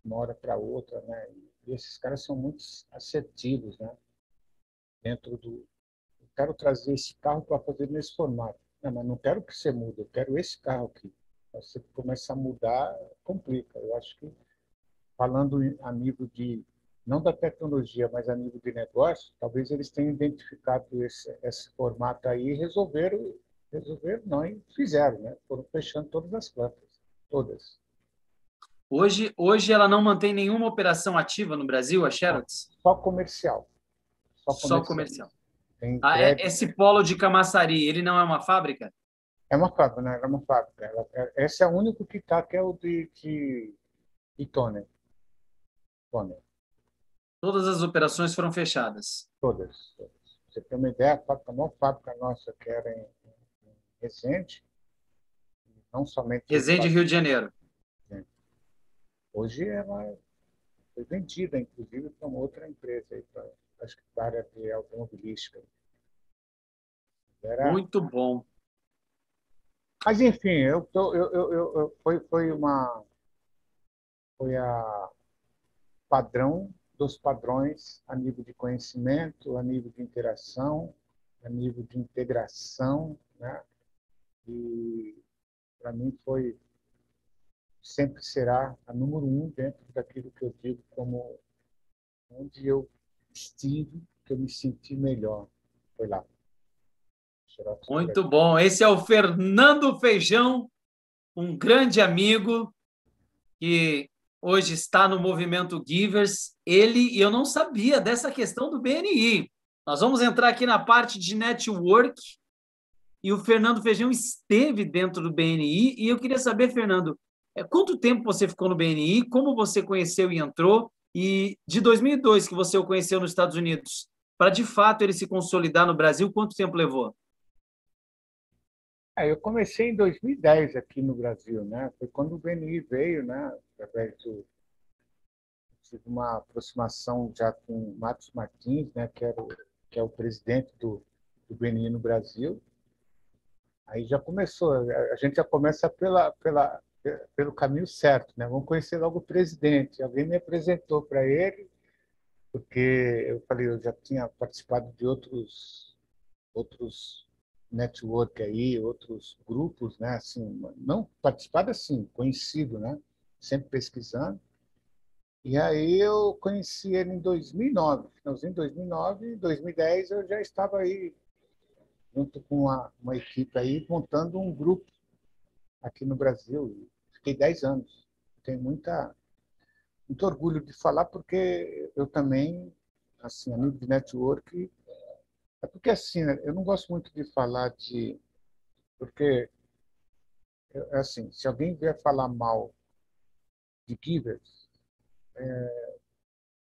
uma hora para outra, né? E esses caras são muito assertivos, né? Dentro do eu quero trazer esse carro para fazer nesse formato. Não, mas não quero que você mude, eu quero esse carro aqui você começa a mudar, complica. Eu acho que, falando a nível de, não da tecnologia, mas a nível de negócio, talvez eles tenham identificado esse, esse formato aí e resolveram, resolveram não, fizeram, né? Foram fechando todas as plantas, todas. Hoje, hoje ela não mantém nenhuma operação ativa no Brasil, a Xerox? Só comercial. Só comercial. Só comercial. Ah, é, esse polo de Camaçari, ele não é uma fábrica? É uma fábrica, né? É uma fábrica. Ela, é, esse é o único que está, que é o de, de, toner. toner. Todas as operações foram fechadas? Todas. todas. Você tem uma ideia, a, fábrica, a maior fábrica nossa que era em Resende, não somente... Resende, Rio de Janeiro. Hoje ela foi vendida, inclusive, para uma outra empresa, aí, pra, acho que para a área de automobilística. Era... Muito bom. Mas, enfim, eu, tô, eu, eu, eu, foi, foi uma. Foi a padrão dos padrões a nível de conhecimento, a nível de interação, a nível de integração, né? E para mim foi sempre será a número um dentro daquilo que eu digo como onde eu estive, que eu me senti melhor, foi lá. Muito bom. Esse é o Fernando Feijão, um grande amigo que hoje está no movimento Givers. Ele, e eu não sabia dessa questão do BNI. Nós vamos entrar aqui na parte de network. E o Fernando Feijão esteve dentro do BNI. E eu queria saber, Fernando, é, quanto tempo você ficou no BNI? Como você conheceu e entrou? E de 2002, que você o conheceu nos Estados Unidos, para de fato ele se consolidar no Brasil, quanto tempo levou? É, eu comecei em 2010 aqui no Brasil, né? Foi quando o BNI veio, né? Através do tive uma aproximação já com o Matos Martins, né? Que era o, que é o presidente do, do BNI no Brasil. Aí já começou, a gente já começa pela, pela, pelo caminho certo, né? Vamos conhecer logo o presidente. Alguém me apresentou para ele, porque eu falei, eu já tinha participado de outros outros network aí, outros grupos, né? Assim, não participado assim, conhecido, né? Sempre pesquisando. E aí eu conheci ele em 2009, finalzinho de 2009, 2010 eu já estava aí junto com uma, uma equipe aí montando um grupo aqui no Brasil. Fiquei 10 anos. Tenho muita muito orgulho de falar porque eu também assim a de network É porque assim, né, eu não gosto muito de falar de. Porque, é assim, se alguém vier falar mal de Givers, é,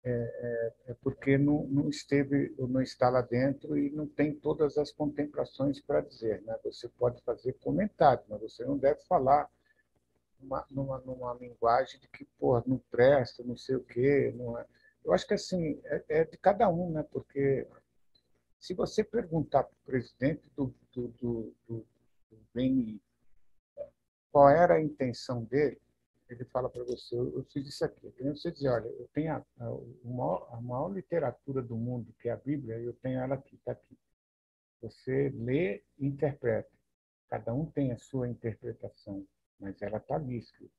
é, é, é porque não, não esteve, não está lá dentro e não tem todas as contemplações para dizer. Né? Você pode fazer comentário, mas você não deve falar numa, numa, numa linguagem de que, porra, não presta, não sei o quê. Não é. Eu acho que assim, é, é de cada um, né? Porque se você perguntar para o presidente do, do, do, do, do BNI qual era a intenção dele, ele fala para você, eu, fiz isso aqui. Eu você dizer, olha, eu tenho a, a, maior, a maior literatura do mundo, que é a Bíblia, eu tenho ela aqui, está aqui. Você lê e interpreta. Cada um tem a sua interpretação mas ela está ali escrita.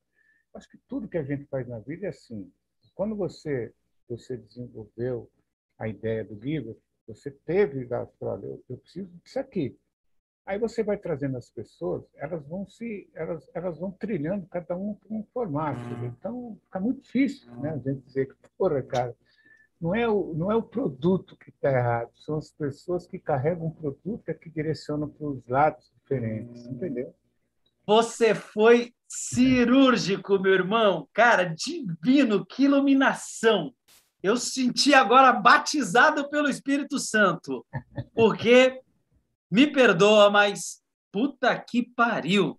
Acho que tudo que a gente faz na vida é assim. Quando você, você desenvolveu a ideia do livro, você teve, olha, eu, eu preciso disso aqui. Aí você vai trazendo as pessoas, elas vão se, elas, elas vão trilhando cada um com um formato. Uhum. Então fica muito difícil, né? A gente dizer que, porra, cara, não é o, não é o produto que está errado, são as pessoas que carregam o produto é que direcionam para os lados diferentes, uhum. entendeu? Você foi cirúrgico, meu irmão. Cara, divino, que iluminação. Eu senti agora batizado pelo Espírito Santo. Porque, me perdoa, mas puta que pariu.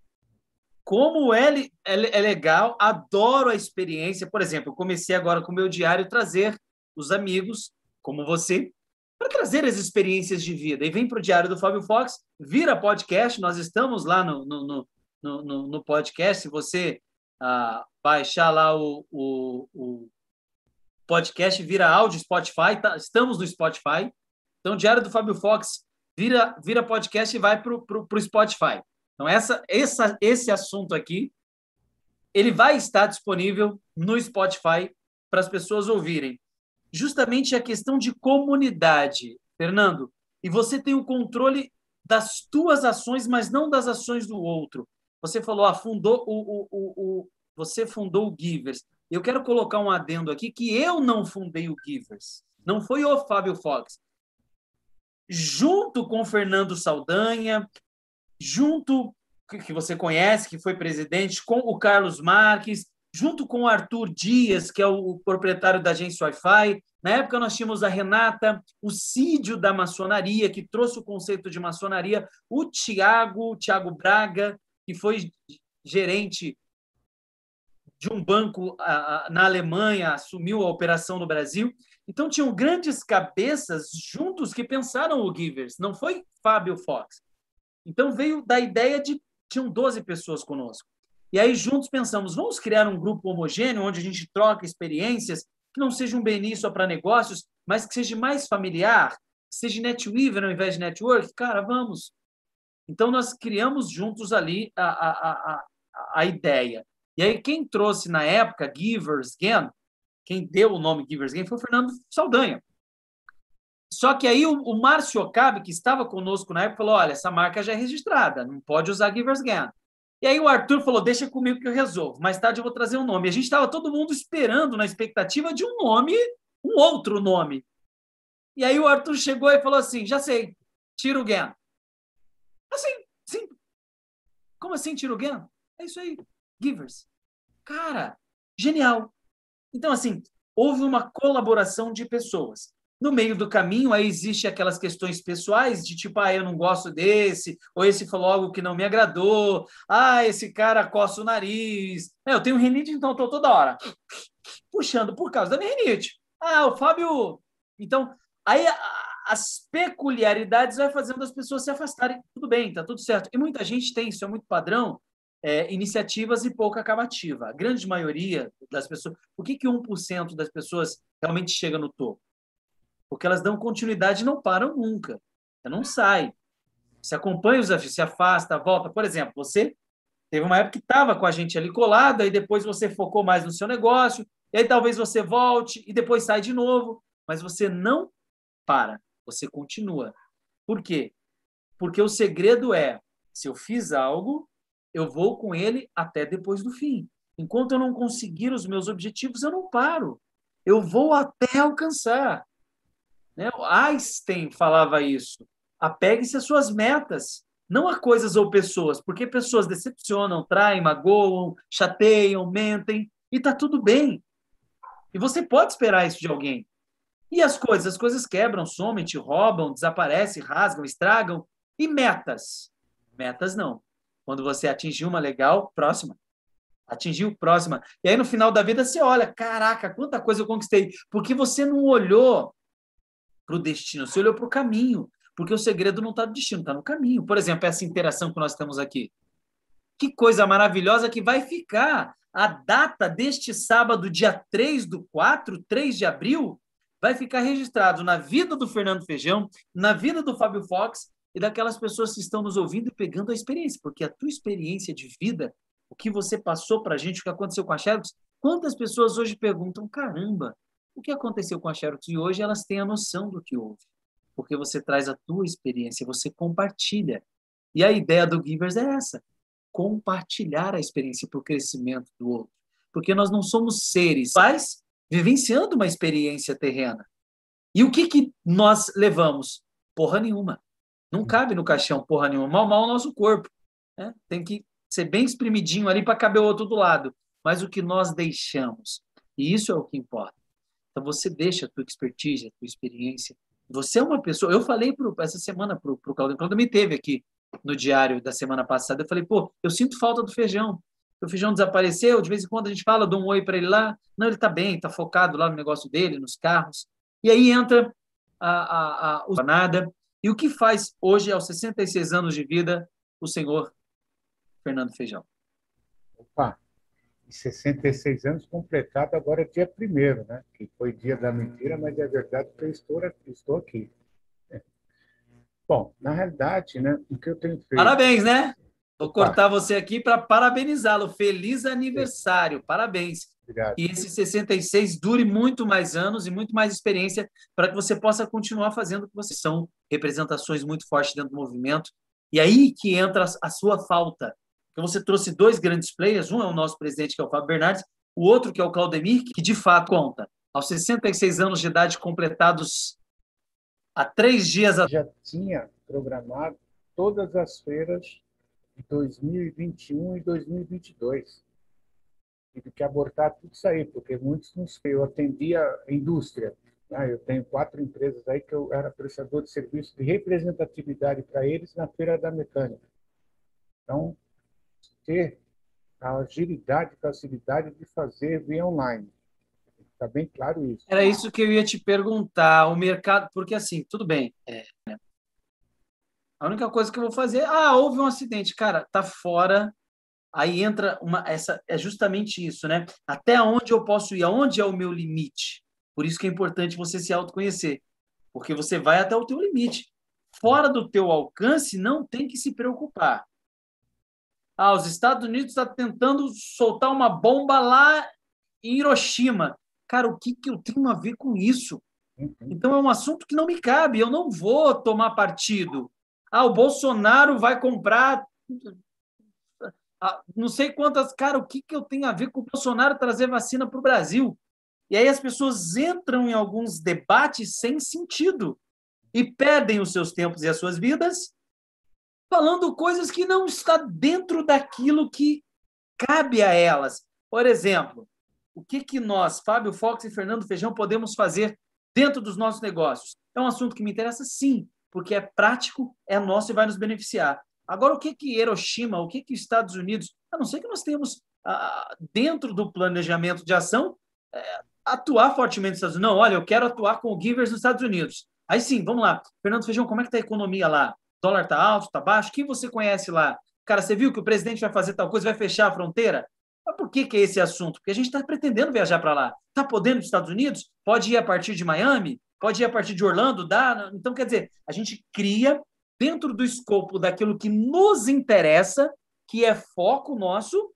Como é, é, é legal, adoro a experiência. Por exemplo, comecei agora com o meu diário trazer os amigos, como você, para trazer as experiências de vida. E vem para o Diário do Fábio Fox, vira podcast, nós estamos lá no, no, no, no, no podcast. Se você ah, baixar lá o, o, o, podcast, vira áudio Spotify. Tá, estamos no Spotify. Então, Diário do Fábio Fox vira, vira podcast e vai para o Spotify. Então, essa, essa, esse assunto aqui, ele vai estar disponível no Spotify para as pessoas ouvirem. Justamente a questão de comunidade, Fernando. E você tem o controle das tuas ações, mas não das ações do outro. Você falou, ah, fundou o, o, o, o, você fundou o Givers. Eu quero colocar um adendo aqui que eu não fundei o Givers. Não foi o Fábio Fox. Junto com o Fernando Saldanha, junto que você conhece, que foi presidente, com o Carlos Marques, junto com o Arthur Dias, que é o proprietário da agência Wi-Fi. Na época, nós tínhamos a Renata, o Cídio da maçonaria, que trouxe o conceito de maçonaria, o Tiago, Tiago Braga, que foi gerente de um banco na Alemanha, assumiu a operação no Brasil. Então, tinham grandes cabeças juntos que pensaram o Givers, não foi Fábio Fox. Então, veio da ideia de. Tinham 12 pessoas conosco. E aí, juntos, pensamos: vamos criar um grupo homogêneo, onde a gente troca experiências, que não seja um bem só para negócios, mas que seja mais familiar, que seja NetWeaver ao invés de network. Cara, vamos. Então, nós criamos juntos ali a, a, a, a ideia. E aí, quem trouxe na época Givers Again, quem deu o nome Givers Again foi o Fernando Saldanha. Só que aí o, o Márcio Okabe, que estava conosco na época, falou: olha, essa marca já é registrada, não pode usar Givers Again. E aí o Arthur falou: deixa comigo que eu resolvo. Mais tarde eu vou trazer um nome. A gente estava todo mundo esperando na expectativa de um nome, um outro nome. E aí o Arthur chegou e falou assim: já sei, tira o Gan. Assim, sim. Como assim, Tirugen? É isso aí. Givers. Cara, genial. Então, assim, houve uma colaboração de pessoas. No meio do caminho, aí existe aquelas questões pessoais de tipo, ah, eu não gosto desse, ou esse falou algo que não me agradou, ah, esse cara coça o nariz. É, eu tenho rinite, então estou toda hora puxando por causa da minha rinite. Ah, o Fábio. Então, aí as peculiaridades vai fazendo as pessoas se afastarem. Tudo bem, tá tudo certo. E muita gente tem, isso é muito padrão, é, iniciativas e pouca acabativa. A grande maioria das pessoas. Por que, que 1% das pessoas realmente chega no topo? Porque elas dão continuidade e não param nunca. Você não sai. Você acompanha os desafios, se afasta, volta. Por exemplo, você teve uma época que estava com a gente ali colada, e depois você focou mais no seu negócio, e aí talvez você volte e depois sai de novo, mas você não para. Você continua. Por quê? Porque o segredo é: se eu fiz algo, eu vou com ele até depois do fim. Enquanto eu não conseguir os meus objetivos, eu não paro. Eu vou até alcançar. Né? Einstein falava isso. Apegue-se às suas metas, não a coisas ou pessoas, porque pessoas decepcionam, traem, magoam, chateiam, mentem, e está tudo bem. E você pode esperar isso de alguém. E as coisas? As coisas quebram, somem, te roubam, desaparecem, rasgam, estragam. E metas? Metas não. Quando você atingiu uma legal, próxima. Atingiu, próxima. E aí no final da vida você olha, caraca, quanta coisa eu conquistei. Porque você não olhou para o destino, você olhou para o caminho. Porque o segredo não está no destino, está no caminho. Por exemplo, essa interação que nós temos aqui. Que coisa maravilhosa que vai ficar. A data deste sábado, dia 3 do 4, 3 de abril, vai ficar registrado na vida do Fernando Feijão, na vida do Fábio Fox e daquelas pessoas que estão nos ouvindo e pegando a experiência, porque a tua experiência de vida, o que você passou para a gente, o que aconteceu com a Xerox, quantas pessoas hoje perguntam, caramba, o que aconteceu com a Xerox? E hoje elas têm a noção do que houve, porque você traz a tua experiência, você compartilha. E a ideia do Givers é essa, compartilhar a experiência para o crescimento do outro. Porque nós não somos seres mas vivenciando uma experiência terrena. E o que, que nós levamos? Porra nenhuma. Não cabe no caixão porra nenhuma. Mal, mal o nosso corpo. Né? Tem que ser bem espremidinho ali para caber o outro do lado. Mas o que nós deixamos. E isso é o que importa. Então você deixa a tua expertise, a tua experiência. Você é uma pessoa. Eu falei pro, essa semana para o Claudio, Claudio me teve aqui no diário da semana passada. Eu falei, pô, eu sinto falta do feijão. O feijão desapareceu, de vez em quando a gente fala, dou um oi para ele lá. Não, ele está bem, está focado lá no negócio dele, nos carros. E aí entra a, a, a, o nada. E o que faz hoje, aos 66 anos de vida, o senhor Fernando Feijão? Opa, 66 anos completado agora dia primeiro, né? Que foi dia da mentira, mas é verdade que eu estou, estou aqui. É. Bom, na realidade, né, o que eu tenho feito... Parabéns, né? Vou Opa. cortar você aqui para parabenizá-lo. Feliz aniversário, parabéns. Obrigado. E esse 66 dure muito mais anos e muito mais experiência para que você possa continuar fazendo o que vocês são representações muito fortes dentro do movimento. E aí que entra a sua falta. Porque você trouxe dois grandes players, um é o nosso presidente, que é o Fábio Bernardes, o outro que é o Claudemir, que de fato conta. Aos 66 anos de idade completados há três dias... Já tinha programado todas as feiras de 2021 e 2022 tive que abortar tudo isso aí, porque muitos não Eu atendia a indústria. Né? Eu tenho quatro empresas aí que eu era prestador de serviço de representatividade para eles na Feira da Mecânica. Então, ter a agilidade facilidade de fazer via online. Está bem claro isso. Era isso que eu ia te perguntar. O mercado, porque assim, tudo bem. É, a única coisa que eu vou fazer, ah, houve um acidente, cara, tá fora aí entra uma essa é justamente isso, né? Até onde eu posso ir? Aonde é o meu limite? Por isso que é importante você se autoconhecer, porque você vai até o teu limite. Fora do teu alcance, não tem que se preocupar. Ah, os Estados Unidos estão tá tentando soltar uma bomba lá em Hiroshima. Cara, o que, que eu tenho a ver com isso? Então é um assunto que não me cabe. Eu não vou tomar partido. Ah, o Bolsonaro vai comprar não sei quantas. Cara, o que, que eu tenho a ver com o Bolsonaro trazer vacina para o Brasil? E aí as pessoas entram em alguns debates sem sentido e perdem os seus tempos e as suas vidas falando coisas que não está dentro daquilo que cabe a elas. Por exemplo, o que, que nós, Fábio Fox e Fernando Feijão, podemos fazer dentro dos nossos negócios? É um assunto que me interessa, sim, porque é prático, é nosso e vai nos beneficiar. Agora, o que que Hiroshima, o que que Estados Unidos, a não ser que nós tenhamos ah, dentro do planejamento de ação é, atuar fortemente nos Estados Unidos. Não, olha, eu quero atuar com o Givers nos Estados Unidos. Aí sim, vamos lá. Fernando Feijão, como é que está a economia lá? O dólar está alto, está baixo? Quem você conhece lá? Cara, você viu que o presidente vai fazer tal coisa, vai fechar a fronteira? Mas por que, que é esse assunto? Porque a gente está pretendendo viajar para lá. Está podendo nos Estados Unidos? Pode ir a partir de Miami? Pode ir a partir de Orlando? Dá? Então, quer dizer, a gente cria dentro do escopo daquilo que nos interessa, que é foco nosso.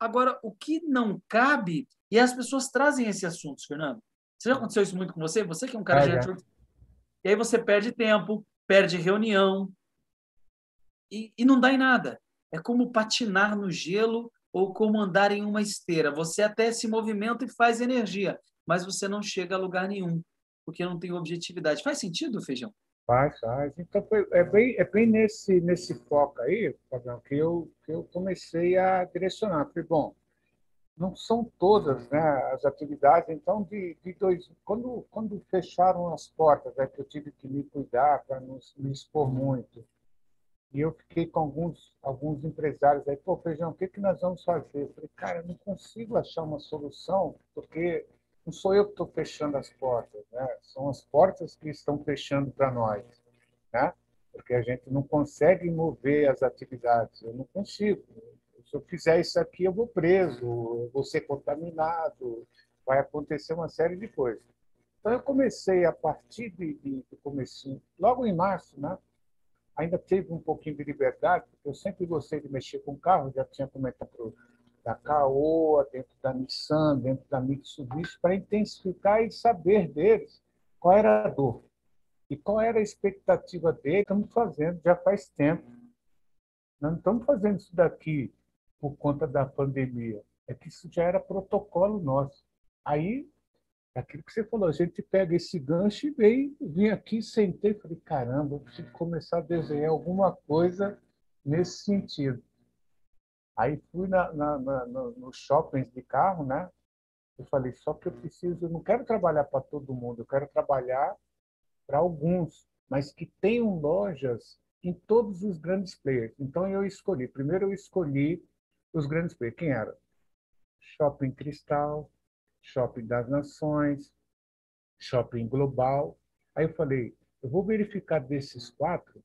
Agora, o que não cabe, e as pessoas trazem esse assunto, Fernando. Você já aconteceu isso muito com você? Você que é um cara é, de E aí você perde tempo, perde reunião, e, e não dá em nada. É como patinar no gelo ou como andar em uma esteira. Você até se movimenta e faz energia, mas você não chega a lugar nenhum. porque não tem objetividade. Faz sentido, Feijão? Faz, faz. Então, foi, é, bem, é bem nesse, nesse foco aí, Fabião, que eu, que eu comecei a direcionar. Falei, bom, não são todas né, as atividades, então, de, de dois. Quando, quando fecharam as portas, é que eu tive que me cuidar para não me expor muito. E eu fiquei com alguns, alguns empresários aí, pô, Feijão, o que, que nós vamos fazer? Eu falei, cara, eu não consigo achar uma solução, porque não sou eu que estou fechando as portas, né? são as portas que estão fechando para nós, né? porque a gente não consegue mover as atividades, eu não consigo. Se eu fizer isso aqui, eu vou preso, eu vou ser contaminado, vai acontecer uma série de coisas. Então, eu comecei a partir de, de, de comecinho, logo em março, né? ainda teve um pouquinho de liberdade, porque eu sempre gostei de mexer com carro, já tinha comentado da Caoa, dentro da Nissan, dentro da Mitsubishi, para intensificar e saber deles qual era a dor e qual era a expectativa deles. Estamos fazendo já faz tempo. Nós não estamos fazendo isso daqui por conta da pandemia. É que isso já era protocolo nosso. Aí, aquilo que você falou, a gente pega esse gancho e vem, vim aqui, sentei e falei, caramba, eu preciso começar a desenhar alguma coisa nesse sentido. Aí fui na, na, na, no shoppings de carro, né? Eu falei, só que eu preciso, eu não quero trabalhar para todo mundo, eu quero trabalhar para alguns, mas que tenham lojas em todos os grandes players. Então eu escolhi, primeiro eu escolhi os grandes players. Quem era? Shopping Cristal, Shopping das Nações, Shopping Global. Aí eu falei, eu vou verificar desses quatro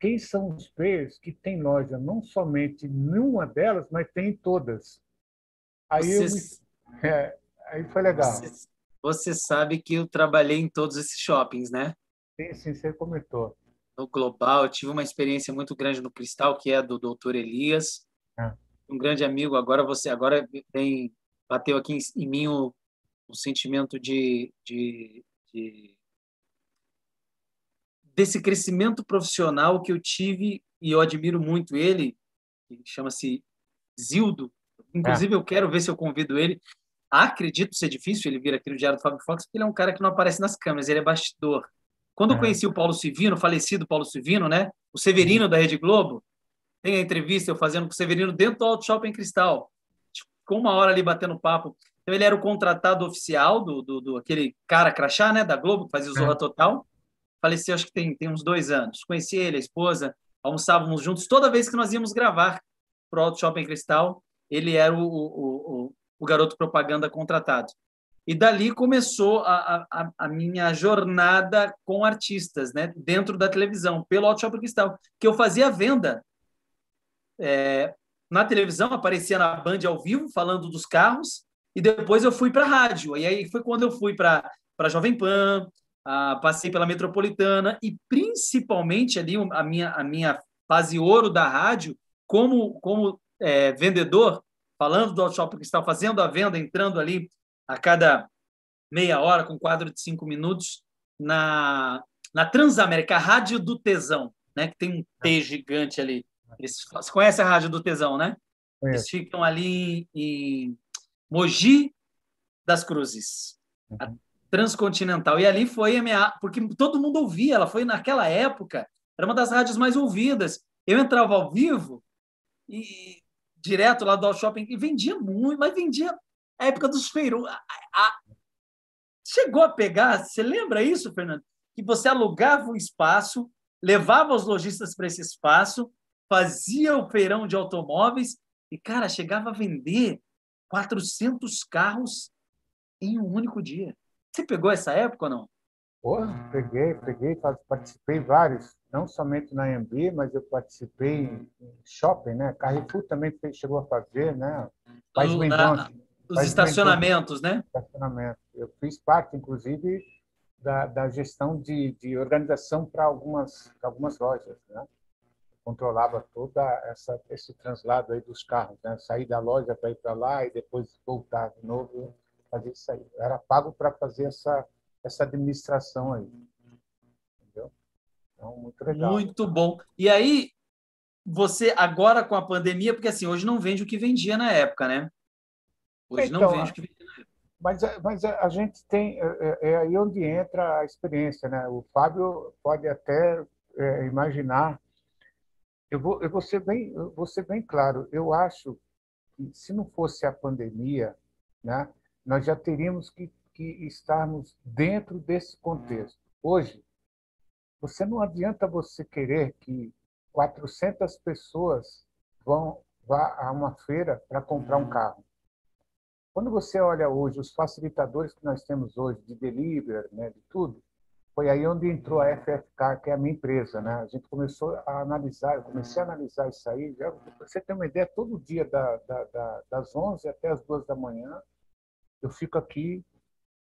quem são os players que têm loja não somente em uma delas, mas tem em todas. Aí, você, eu, é, aí foi legal. Você, você, sabe que eu trabalhei em todos esses shoppings, né? Sim, sim, você comentou. No Global, eu tive uma experiência muito grande no Cristal, que é do Doutor Elias. É. Um grande amigo. Agora você agora vem bateu aqui em, em mim o, o sentimento de, de, de desse crescimento profissional que eu tive e eu admiro muito ele, que chama-se Zildo. Inclusive, é. eu quero ver se eu convido ele. Acredito ser difícil ele vir aqui no Diário do Fábio Fox, porque ele é um cara que não aparece nas câmeras, ele é bastidor. Quando é. eu conheci o Paulo Silvino, falecido Paulo Silvino, né? O Severino uhum. da Rede Globo, tem a entrevista eu fazendo com o Severino dentro do Auto Shopping Cristal. Ficou uma hora ali batendo papo. Então, ele era o contratado oficial do, do, do aquele cara crachá, né? Da Globo, que fazia o Zorra é. Total faleceu acho que tem, tem uns dois anos. Conheci ele, a esposa, almoçávamos juntos. Toda vez que nós íamos gravar para o Auto Shopping Cristal, ele era o, o, o, o, garoto propaganda contratado. E dali começou a, a, a, minha jornada com artistas, né? dentro da televisão, pelo Auto Shopping Cristal, que eu fazia venda. É, na televisão, aparecia na Band ao vivo, falando dos carros, e depois eu fui para a rádio. E aí foi quando eu fui para a Jovem Pan, ah, passei pela Metropolitana e principalmente ali a minha, a minha fase ouro da rádio, como, como é, vendedor, falando do shopping que está fazendo a venda, entrando ali a cada meia hora com quadro de cinco minutos na, na Transamérica, a Rádio do Tesão, né, que tem um T gigante ali. Eles, você conhece a Rádio do Tesão, né? Eles ficam ali em Mogi das Cruzes. Uhum transcontinental. E ali foi a minha. Porque todo mundo ouvia, ela foi naquela época, era uma das rádios mais ouvidas. Eu entrava ao vivo e direto lá do shopping e vendia muito, mas vendia a época dos feiros. Chegou a pegar, você lembra isso, Fernando? Que você alugava um espaço, levava os lojistas para esse espaço, fazia o feirão de automóveis e, cara, chegava a vender 400 carros em um único dia. Você pegou essa época ou não? Pô, peguei, peguei, participei vários, não somente na AMB, mas eu participei em shopping, né? Carrefour também chegou a fazer, né? Faz o, na, os estacionamentos, né? Estacionamento. Eu fiz parte, inclusive, da, da gestão de, de organização para algumas, algumas lojas, né? Controlava toda essa esse translado aí dos carros, né? Sair da loja para ir para lá e depois voltar de novo fazer isso aí. Eu era pago para fazer essa, essa administração aí. Entendeu? Então, muito legal. Muito bom. E aí, você agora com a pandemia, porque assim, hoje não vende o que vendia na época, né? Hoje então, não vende o que vendia na época. mas, mas a gente tem é, é, aí onde entra a experiência, né? O Fábio pode até é, imaginar. Eu vou, eu vou ser bem, eu vou ser bem claro. Eu acho que se não fosse a pandemia, né, nós já teríamos que, que estarmos dentro desse contexto. Hoje, você não adianta você querer que 400 pessoas vão vá a uma feira para comprar um carro. Quando você olha hoje os facilitadores que nós temos hoje de delivery, né, de tudo, foi aí onde entrou a FFK, que é a minha empresa, né? A gente começou a analisar, eu comecei a analisar isso aí. Já, você tem uma ideia, todo dia da, da, da, das 11 até as 2 da manhã, eu fico aqui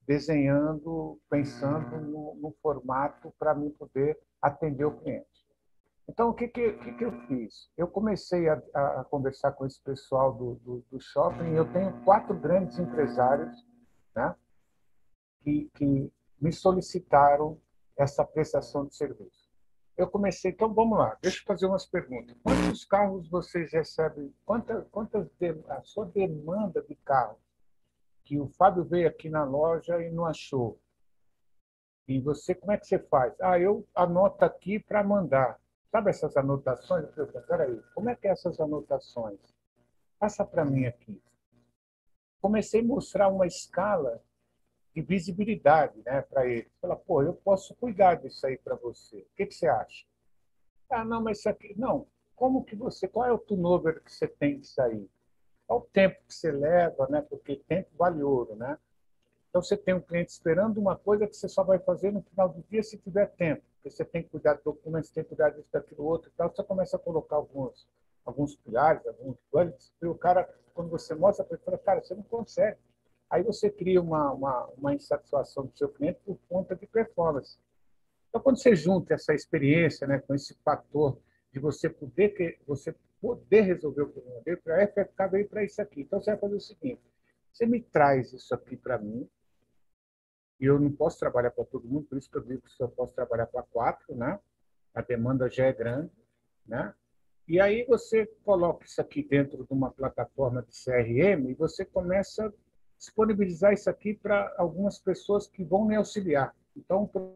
desenhando, pensando no, no formato para mim poder atender o cliente. Então, o que, que, que, eu fiz? Eu comecei a, a, conversar com esse pessoal do, do, do shopping eu tenho quatro grandes empresários né, que, que me solicitaram essa prestação de serviço. Eu comecei, então vamos lá, deixa eu fazer umas perguntas. Quantos carros vocês recebem? Quantas, quantas a sua demanda de carro que o Fábio veio aqui na loja e não achou? E você, como é que você faz? Ah, eu anoto aqui para mandar. Sabe essas anotações? Eu falei, peraí, como é que é essas anotações? Passa para mim aqui. Comecei a mostrar uma escala de visibilidade né, para ele. Fala, pô, eu posso cuidar disso aí para você. O que, que você acha? Ah, não, mas isso aqui. Não, como que você. Qual é o turnover que você tem que sair? Qual o tempo que você leva, né? Porque tempo vale ouro, né? Então você tem um cliente esperando uma coisa que você só vai fazer no final do dia se tiver tempo. Porque você tem que cuidar de documentos, tem que cuidar disso, daquilo, outro e tal. Você começa a colocar alguns, alguns pilares, alguns planos, e o cara, quando você mostra para ele, fala, cara, você não consegue. Aí você cria uma, uma, uma insatisfação do seu cliente por conta de performance. Então, quando você junta essa experiência né, com esse fator de você poder, ter, você poder resolver o problema dele, a FFK veio para isso aqui. Então, você vai fazer o seguinte: você me traz isso aqui para mim, e eu não posso trabalhar para todo mundo, por isso que eu digo que só posso trabalhar para quatro, né? A demanda já é grande, né? E aí você coloca isso aqui dentro de uma plataforma de CRM e você começa disponibilizar isso aqui para algumas pessoas que vão me auxiliar. Então, por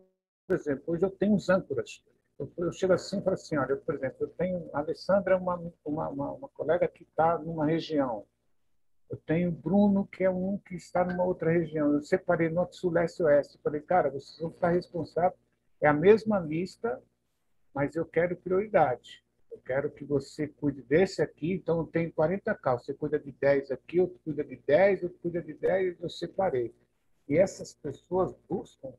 exemplo, hoje eu tenho os âncoras. Eu, chego assim e falo assim, olha, por exemplo, eu tenho a Alessandra, uma, uma, uma, uma colega que está numa região. Eu tenho Bruno, que é um que está numa outra região. Eu separei norte, sul, leste e oeste. Falei, cara, vocês vão ficar responsáveis. É a mesma lista, mas eu quero prioridade. Eu quero que você cuide desse aqui, então eu tenho 40 carros. Você cuida de 10 aqui, outro cuida de 10, outro cuida de 10, eu separei. E essas pessoas buscam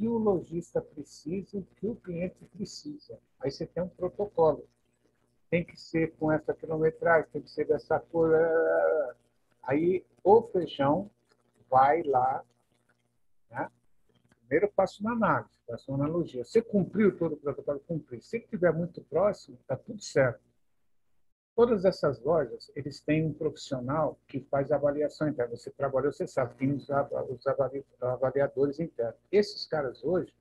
que o lojista precisa, o que o cliente precisa. Aí você tem um protocolo. Tem que ser com essa quilometragem, tem que ser dessa cor. Aí o feijão vai lá, né? primeiro eu faço uma análise, faço uma analogia. Você cumpriu todo o protocolo? Cumprir. Se estiver muito próximo, está tudo certo. Todas essas lojas, eles têm um profissional que faz avaliação interna. Você trabalhou, você sabe, tem os avaliadores internos. Esses caras hoje,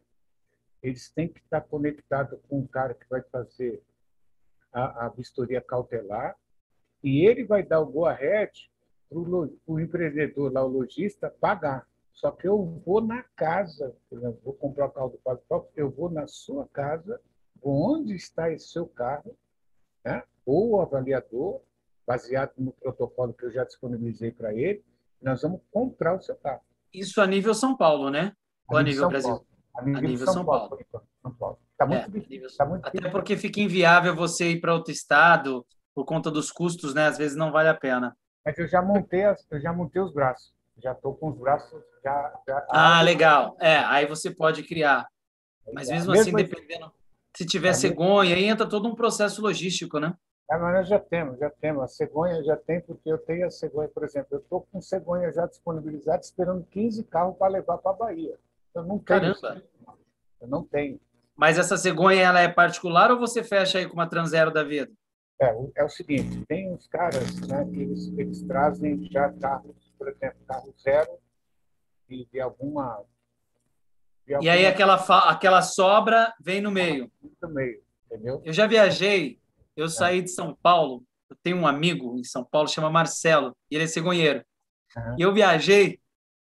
eles têm que estar conectados com um cara que vai fazer a, a vistoria cautelar e ele vai dar o go-ahead para o empreendedor, lá, o lojista, pagar. Só que eu vou na casa, por exemplo, vou comprar o carro do Fábio eu vou na sua casa, onde está esse seu carro, né? ou o avaliador, baseado no protocolo que eu já disponibilizei para ele, nós vamos comprar o seu carro. Isso a nível São Paulo, né? Ou a nível, Brasil? Paulo. A nível, a nível São, São, Paulo. Paulo. São Paulo. Tá muito, é, difícil, tá muito Até difícil. porque fica inviável você ir para outro estado por conta dos custos, né? Às vezes não vale a pena. Mas eu já montei, as, eu já montei os braços já estou com os braços já. já ah, legal. É, aí você pode criar. Mas mesmo, mesmo assim, dependendo. Se tiver cegonha, aí entra todo um processo logístico, né? É, mas nós já temos, já temos. A cegonha já tem, porque eu tenho a cegonha, por exemplo, eu estou com cegonha já disponibilizada, esperando 15 carros para levar para a Bahia. Eu não tenho. Caramba! Eu não tenho. Mas essa cegonha, ela é particular ou você fecha aí com uma Transero da vida? É, é o seguinte, tem uns caras né, que eles, eles trazem já carros por exemplo, carro zero e de alguma. E aí aquela, aquela sobra vem no meio. No meio, entendeu? Eu já viajei, eu é. saí de São Paulo, eu tenho um amigo em São Paulo, chama Marcelo, e ele é cegonheiro. Uhum. E eu viajei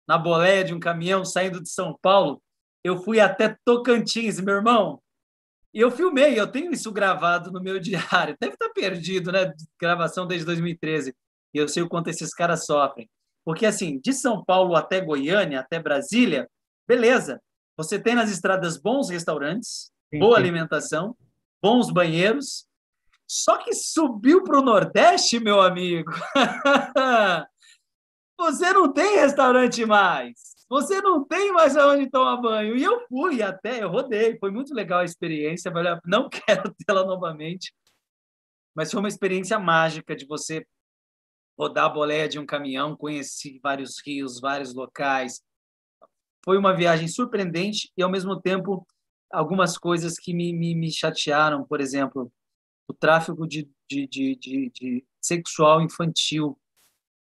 na boleia de um caminhão saindo de São Paulo. Eu fui até Tocantins, meu irmão. E eu filmei, eu tenho isso gravado no meu diário. Deve estar perdido, né? Gravação desde 2013. E eu sei o quanto esses caras sofrem. Porque, assim, de São Paulo até Goiânia, até Brasília, beleza. Você tem nas estradas bons restaurantes, sim, boa sim. alimentação, bons banheiros. Só que subiu para o Nordeste, meu amigo. você não tem restaurante mais. Você não tem mais aonde tomar banho. E eu fui até, eu rodei. Foi muito legal a experiência. Não quero tê-la novamente. Mas foi uma experiência mágica de você rodar a boleia de um caminhão, conheci vários rios, vários locais. Foi uma viagem surpreendente e, ao mesmo tempo, algumas coisas que me, me, me chatearam. Por exemplo, o tráfico de, de, de, de, de sexual infantil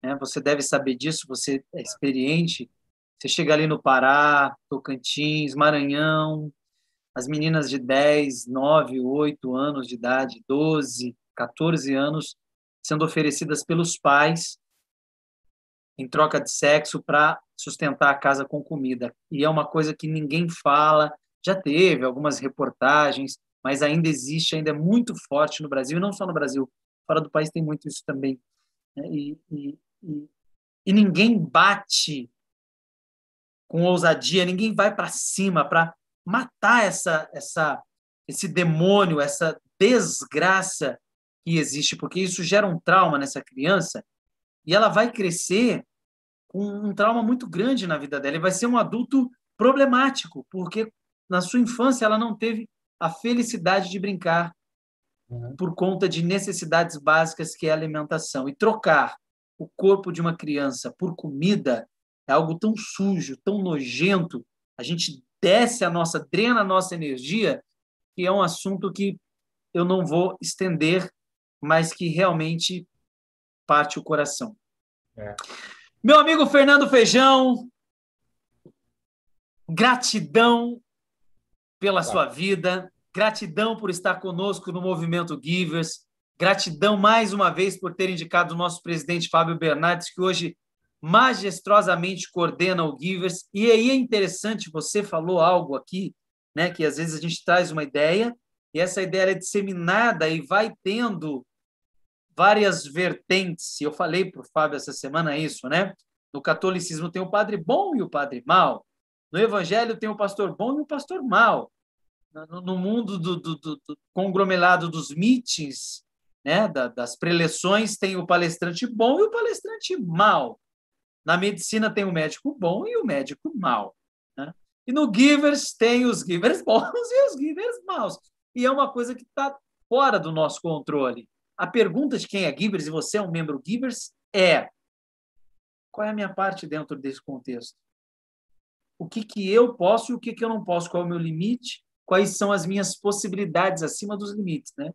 né? Você deve saber disso, você é experiente. Você chega ali no Pará, Tocantins, Maranhão, as meninas de 10, 9, 8 anos de idade, 12, 14 anos, sendo oferecidas pelos pais em troca de sexo para sustentar a casa com comida. E é uma coisa que ninguém fala. Já teve algumas reportagens, mas ainda existe, ainda é muito forte no Brasil, e não só no Brasil, fora do país tem muito isso também. Né? E, e, e, e ninguém bate com ousadia, ninguém vai para cima para matar essa, essa, esse demônio, essa desgraça que existe, porque isso gera um trauma nessa criança e ela vai crescer com um trauma muito grande na vida dela. E vai ser um adulto problemático, porque na sua infância ela não teve a felicidade de brincar uhum. por conta de necessidades básicas que é a alimentação. E trocar o corpo de uma criança por comida é algo tão sujo, tão nojento. A gente desce a nossa, drena a nossa energia, que é um assunto que eu não vou estender, mas que realmente parte o coração. É. Meu amigo Fernando Feijão, gratidão pela sua vida, gratidão por estar conosco no Movimento Givers. Gratidão mais uma vez por ter indicado o nosso presidente Fábio Bernardes, que hoje majestrosamente coordena o Givers. E aí é interessante, você falou algo aqui, né, que às vezes a gente traz uma ideia e essa ideia é disseminada e vai tendo várias vertentes. Eu falei para o Fábio essa semana isso, né? No catolicismo tem o padre bom e o padre mau. No evangelho tem o pastor bom e o pastor mau. No, mundo do, do, do, do conglomerado dos meetings, né, da, das preleções tem o palestrante bom e o palestrante mau. Na medicina tem o médico bom e o médico mau. Né? E no Givers tem os Givers bons e os Givers maus. E é uma coisa que está fora do nosso controle. A pergunta de quem é Givers e você é um membro Givers é qual é a minha parte dentro desse contexto? O que, que eu posso e o que, que eu não posso? Qual é o meu limite? Quais são as minhas possibilidades acima dos limites, né?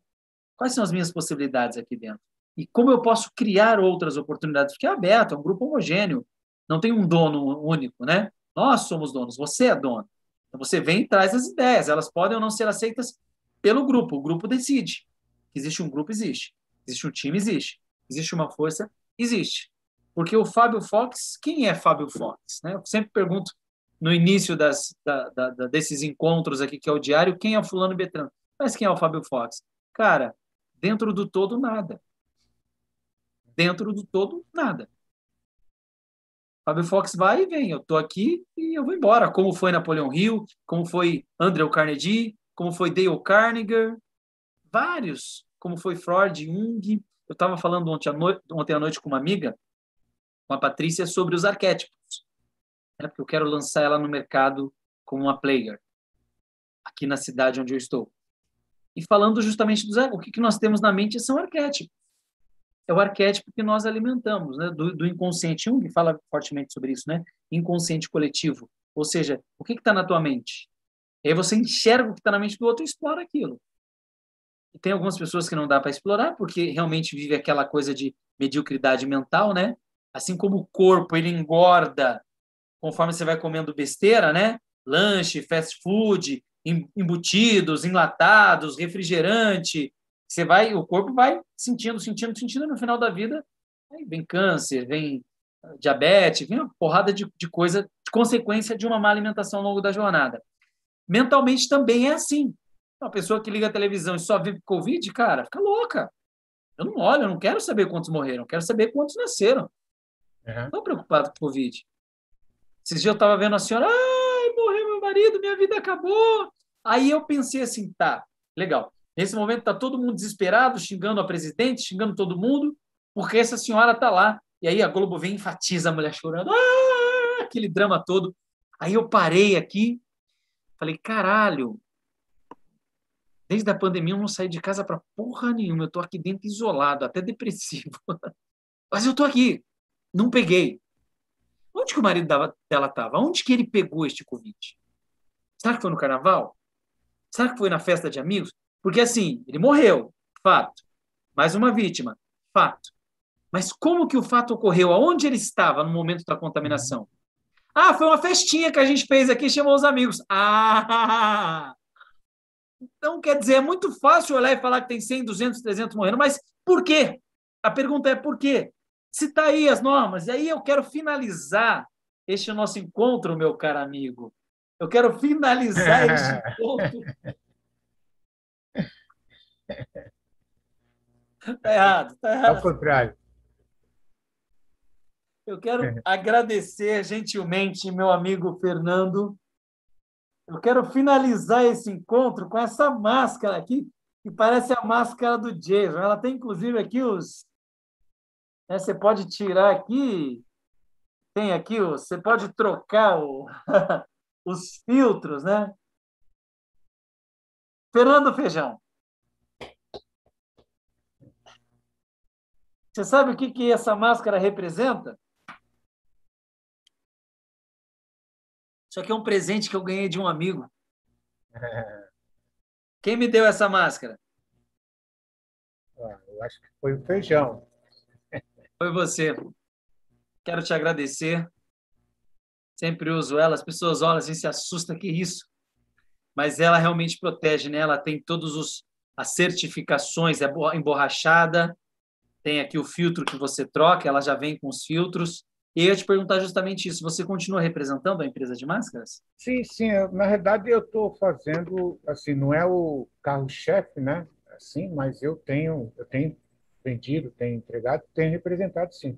Quais são as minhas possibilidades aqui dentro? E como eu posso criar outras oportunidades? Porque é aberto, é um grupo homogêneo, não tem um dono único, né? Nós somos donos, você é dono. Então você vem e traz as ideias, elas podem ou não ser aceitas pelo grupo, o grupo decide. Existe um grupo, existe. Existe um time, existe. Existe uma força, existe. Porque o Fábio Fox, quem é Fábio Fox? Né? Eu sempre pergunto no início das, da, da, desses encontros aqui, que é o diário, quem é o fulano Betrano? Mas quem é o Fábio Fox? Cara, Dentro do todo, nada. Dentro do todo, nada. Fábio Fox vai e vem. Eu estou aqui e eu vou embora. Como foi Napoleão Hill, como foi Andrew Carnegie, como foi Dale Carnegie, vários. Como foi Freud, Jung. Eu estava falando ontem à, noite, ontem à noite com uma amiga, com a Patrícia, sobre os arquétipos. Né? Porque eu quero lançar ela no mercado como uma player, aqui na cidade onde eu estou e falando justamente dos o que, que nós temos na mente são arquétipos. É o arquétipo que nós alimentamos, né? do, do inconsciente. Jung fala fortemente sobre isso, né? Inconsciente coletivo. Ou seja, o que está na tua mente? E aí você enxerga o que está na mente do outro e explora aquilo. E tem algumas pessoas que não dá para explorar porque realmente vive aquela coisa de mediocridade mental, né? Assim como o corpo ele engorda conforme você vai comendo besteira, né? Lanche, fast food, embutidos, enlatados, refrigerante. Você vai, o corpo vai sentindo, sentindo, sentindo, no final da vida, vem câncer, vem diabetes, vinha uma porrada de, de coisa, de consequência de uma má alimentação ao longo da jornada. Mentalmente também é assim. Uma pessoa que liga a televisão e só vive Covid, cara, fica louca. Eu não olho, eu não quero saber quantos morreram, eu quero saber quantos nasceram. Uhum. Estou preocupado com Covid. Esses dias eu estava vendo a senhora, ai, morreu meu marido, minha vida acabou. Aí eu pensei assim, tá, legal. Nesse momento está todo mundo desesperado, xingando a presidente, xingando todo mundo, porque essa senhora está lá. E aí a Globo vem e enfatiza a mulher chorando, ah! aquele drama todo. Aí eu parei aqui, falei, caralho, desde a pandemia eu não saí de casa para porra nenhuma, eu estou aqui dentro isolado, até depressivo. Mas eu estou aqui, não peguei. Onde que o marido dela estava? Onde que ele pegou este Covid? Será que foi no carnaval? Será que foi na festa de amigos? Porque assim, ele morreu, fato. Mais uma vítima, fato. Mas como que o fato ocorreu? Aonde ele estava no momento da contaminação? Ah, foi uma festinha que a gente fez aqui, chamou os amigos. Ah! Então, quer dizer, é muito fácil olhar e falar que tem 100, 200, 300 morrendo, mas por quê? A pergunta é por quê? Se está aí as normas, e aí eu quero finalizar este nosso encontro, meu caro amigo. Eu quero finalizar este encontro Tá errado, tá errado. Ao contrário. Eu quero agradecer gentilmente meu amigo Fernando. Eu quero finalizar esse encontro com essa máscara aqui, que parece a máscara do Jason. Ela tem, inclusive, aqui os. Né, você pode tirar aqui. Tem aqui, você pode trocar o... os filtros, né? Fernando Feijão. Você sabe o que, que essa máscara representa? Isso aqui é um presente que eu ganhei de um amigo. Quem me deu essa máscara? Ah, eu acho que foi o feijão. Foi você. Quero te agradecer. Sempre uso ela. As pessoas olham assim, se assustam, que isso. Mas ela realmente protege, né? Ela tem todos os as certificações, é emborrachada, tem aqui o filtro que você troca, ela já vem com os filtros. E eu ia te perguntar justamente isso. Você continua representando a empresa de máscaras? Sim, sim. Na verdade, eu estou fazendo, assim, não é o carro-chefe, né? Assim, mas eu tenho, eu tenho vendido, tenho entregado, tenho representado, sim.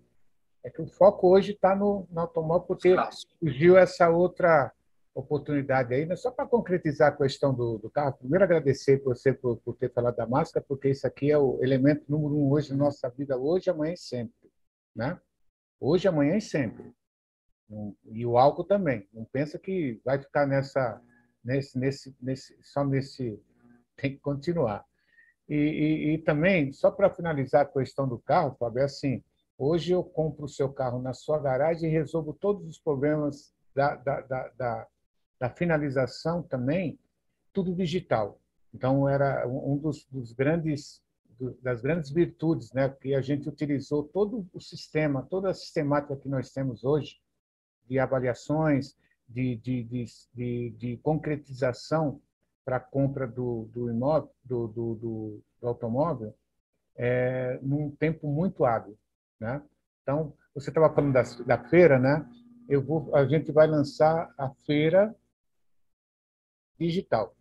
É que o foco hoje está no, no automóvel, porque surgiu essa outra oportunidade aí, né? só para concretizar a questão do, do, carro, primeiro agradecer você por, por, ter falado da máscara, porque isso aqui é o elemento número um hoje na nossa vida, hoje, amanhã e sempre. Né? Hoje, amanhã e sempre. E o álcool também. Não pensa que vai ficar nessa, nesse, nesse, nesse, só nesse. Tem que continuar. E, e, e também, só para finalizar a questão do carro, Fábio, é assim: hoje eu compro o seu carro na sua garagem e resolvo todos os problemas da, da, da, da da finalização também, tudo digital. Então, era um dos, dos grandes das grandes virtudes, né, que a gente utilizou todo o sistema, toda a sistemática que nós temos hoje de avaliações, de, de, de, de, de concretização para a compra do, do imóvel, do, do, do, do automóvel, é, num tempo muito hábil, né? Então, você estava falando da, da feira, né? Eu vou, a gente vai lançar a feira digital.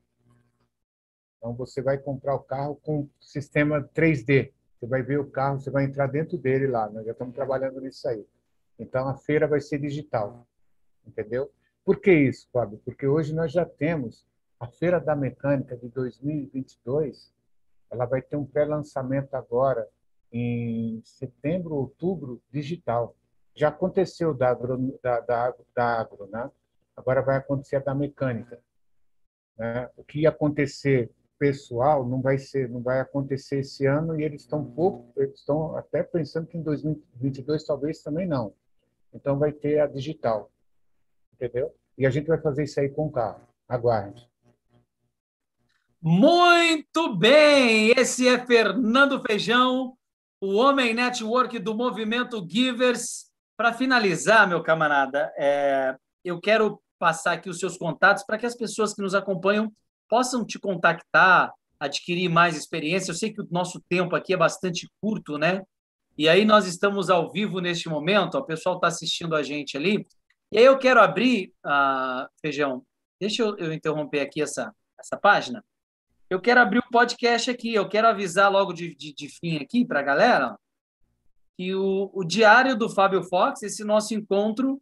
Então, você vai comprar o carro com sistema 3D. Você vai ver o carro, você vai entrar dentro dele lá. Nós já estamos trabalhando nisso aí. Então, a feira vai ser digital. Entendeu? Por que isso, Fábio? Porque hoje nós já temos a Feira da Mecânica de 2022. Ela vai ter um pré-lançamento agora em setembro, outubro, digital. Já aconteceu da agro, da, da, da agro né? Agora vai acontecer a da mecânica. Né? O que ia acontecer pessoal não vai ser, não vai acontecer esse ano e eles estão pouco, eles estão até pensando que em 2022 talvez também não. Então vai ter a digital, entendeu? E a gente vai fazer isso aí com o carro. Aguarde. Muito bem! Esse é Fernando Feijão, o Homem Network do Movimento Givers. Para finalizar, meu camarada, é, eu quero passar aqui os seus contatos para que as pessoas que nos acompanham possam te contactar, adquirir mais experiência. Eu sei que o nosso tempo aqui é bastante curto, né? E aí nós estamos ao vivo neste momento, ó, o pessoal está assistindo a gente ali. E aí eu quero abrir, uh, Feijão, deixa eu, eu, interromper aqui essa, essa página. Eu quero abrir o podcast aqui, eu quero avisar logo de, de, de fim aqui para a galera que o, o Diário do Fábio Fox, esse nosso encontro,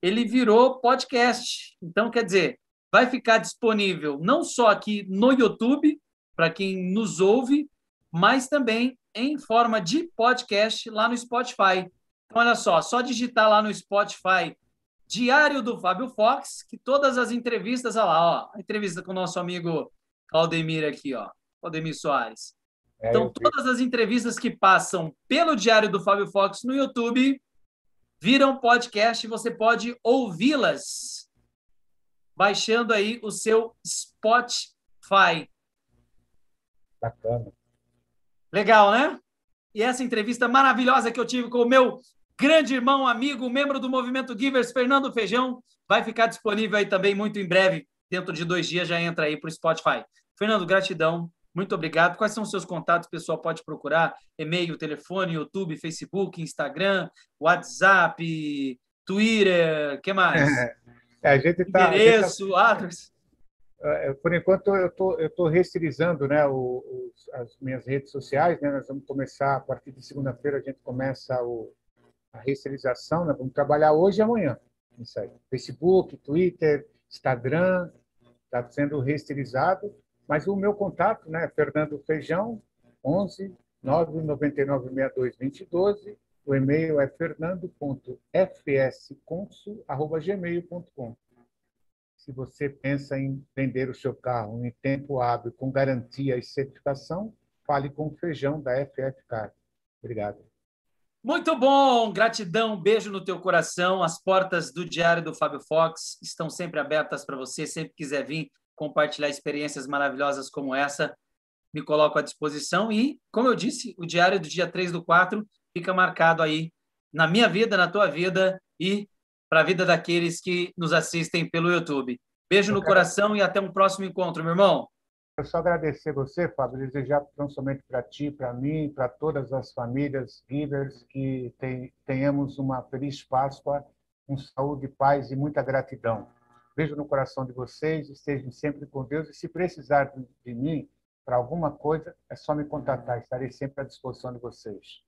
ele virou podcast. Então, quer dizer, vai ficar disponível não só aqui no YouTube, para quem nos ouve, mas também em forma de podcast lá no Spotify. Então, olha só, só digitar lá no Spotify Diário do Fábio Fox, que todas as entrevistas, olha lá, ó, a entrevista com o nosso amigo Claudemir aqui, ó, Claudemir Soares. É, então, todas as entrevistas que passam pelo Diário do Fábio Fox no YouTube viram podcast e você pode ouvi-las baixando aí o seu Spotify. Bacana. Legal, né? E essa entrevista maravilhosa que eu tive com o meu grande irmão, amigo, membro do Movimento Givers, Fernando Feijão, vai ficar disponível aí também muito em breve. Dentro de dois dias já entra aí para o Spotify. Fernando, gratidão. Muito obrigado. Quais são os seus contatos? O pessoal pode procurar e-mail, telefone, YouTube, Facebook, Instagram, WhatsApp, Twitter, que mais? É, a gente tá, Endereço, tá, Por enquanto, eu tô, estou restilizando né, o, as minhas redes sociais. Né, nós vamos começar, a partir de segunda-feira, a gente começa o, a restilização. Né, vamos trabalhar hoje e amanhã. Isso aí. Facebook, Twitter, Instagram, está sendo restilizado. Mas o meu contato, né, Fernando Feijão, 11 99962 2012. O e-mail é fernando.fsconsul@gmail.com. Se você pensa em vender o seu carro em tempo hábil, com garantia e certificação, fale com o Feijão da FF Car. Obrigado. Muito bom, gratidão, beijo no teu coração. As portas do Diário do Fábio Fox estão sempre abertas para você, sempre quiser vir compartilhar experiências maravilhosas como essa, me coloco à disposição. E, como eu disse, o diário do dia 3 do 4 fica marcado aí na minha vida, na tua vida e para a vida daqueles que nos assistem pelo YouTube. Beijo no coração e até um próximo encontro, meu irmão. Eu só agradecer você, Fábio, desejar não somente para ti, para mim, para todas as famílias givers, que tenhamos uma feliz Páscoa, com saúde, paz e muita gratidão. Beijo no coração de vocês, estejam sempre com Deus e se precisar de mim para alguma coisa, é só me contatar, estarei sempre à disposição de vocês.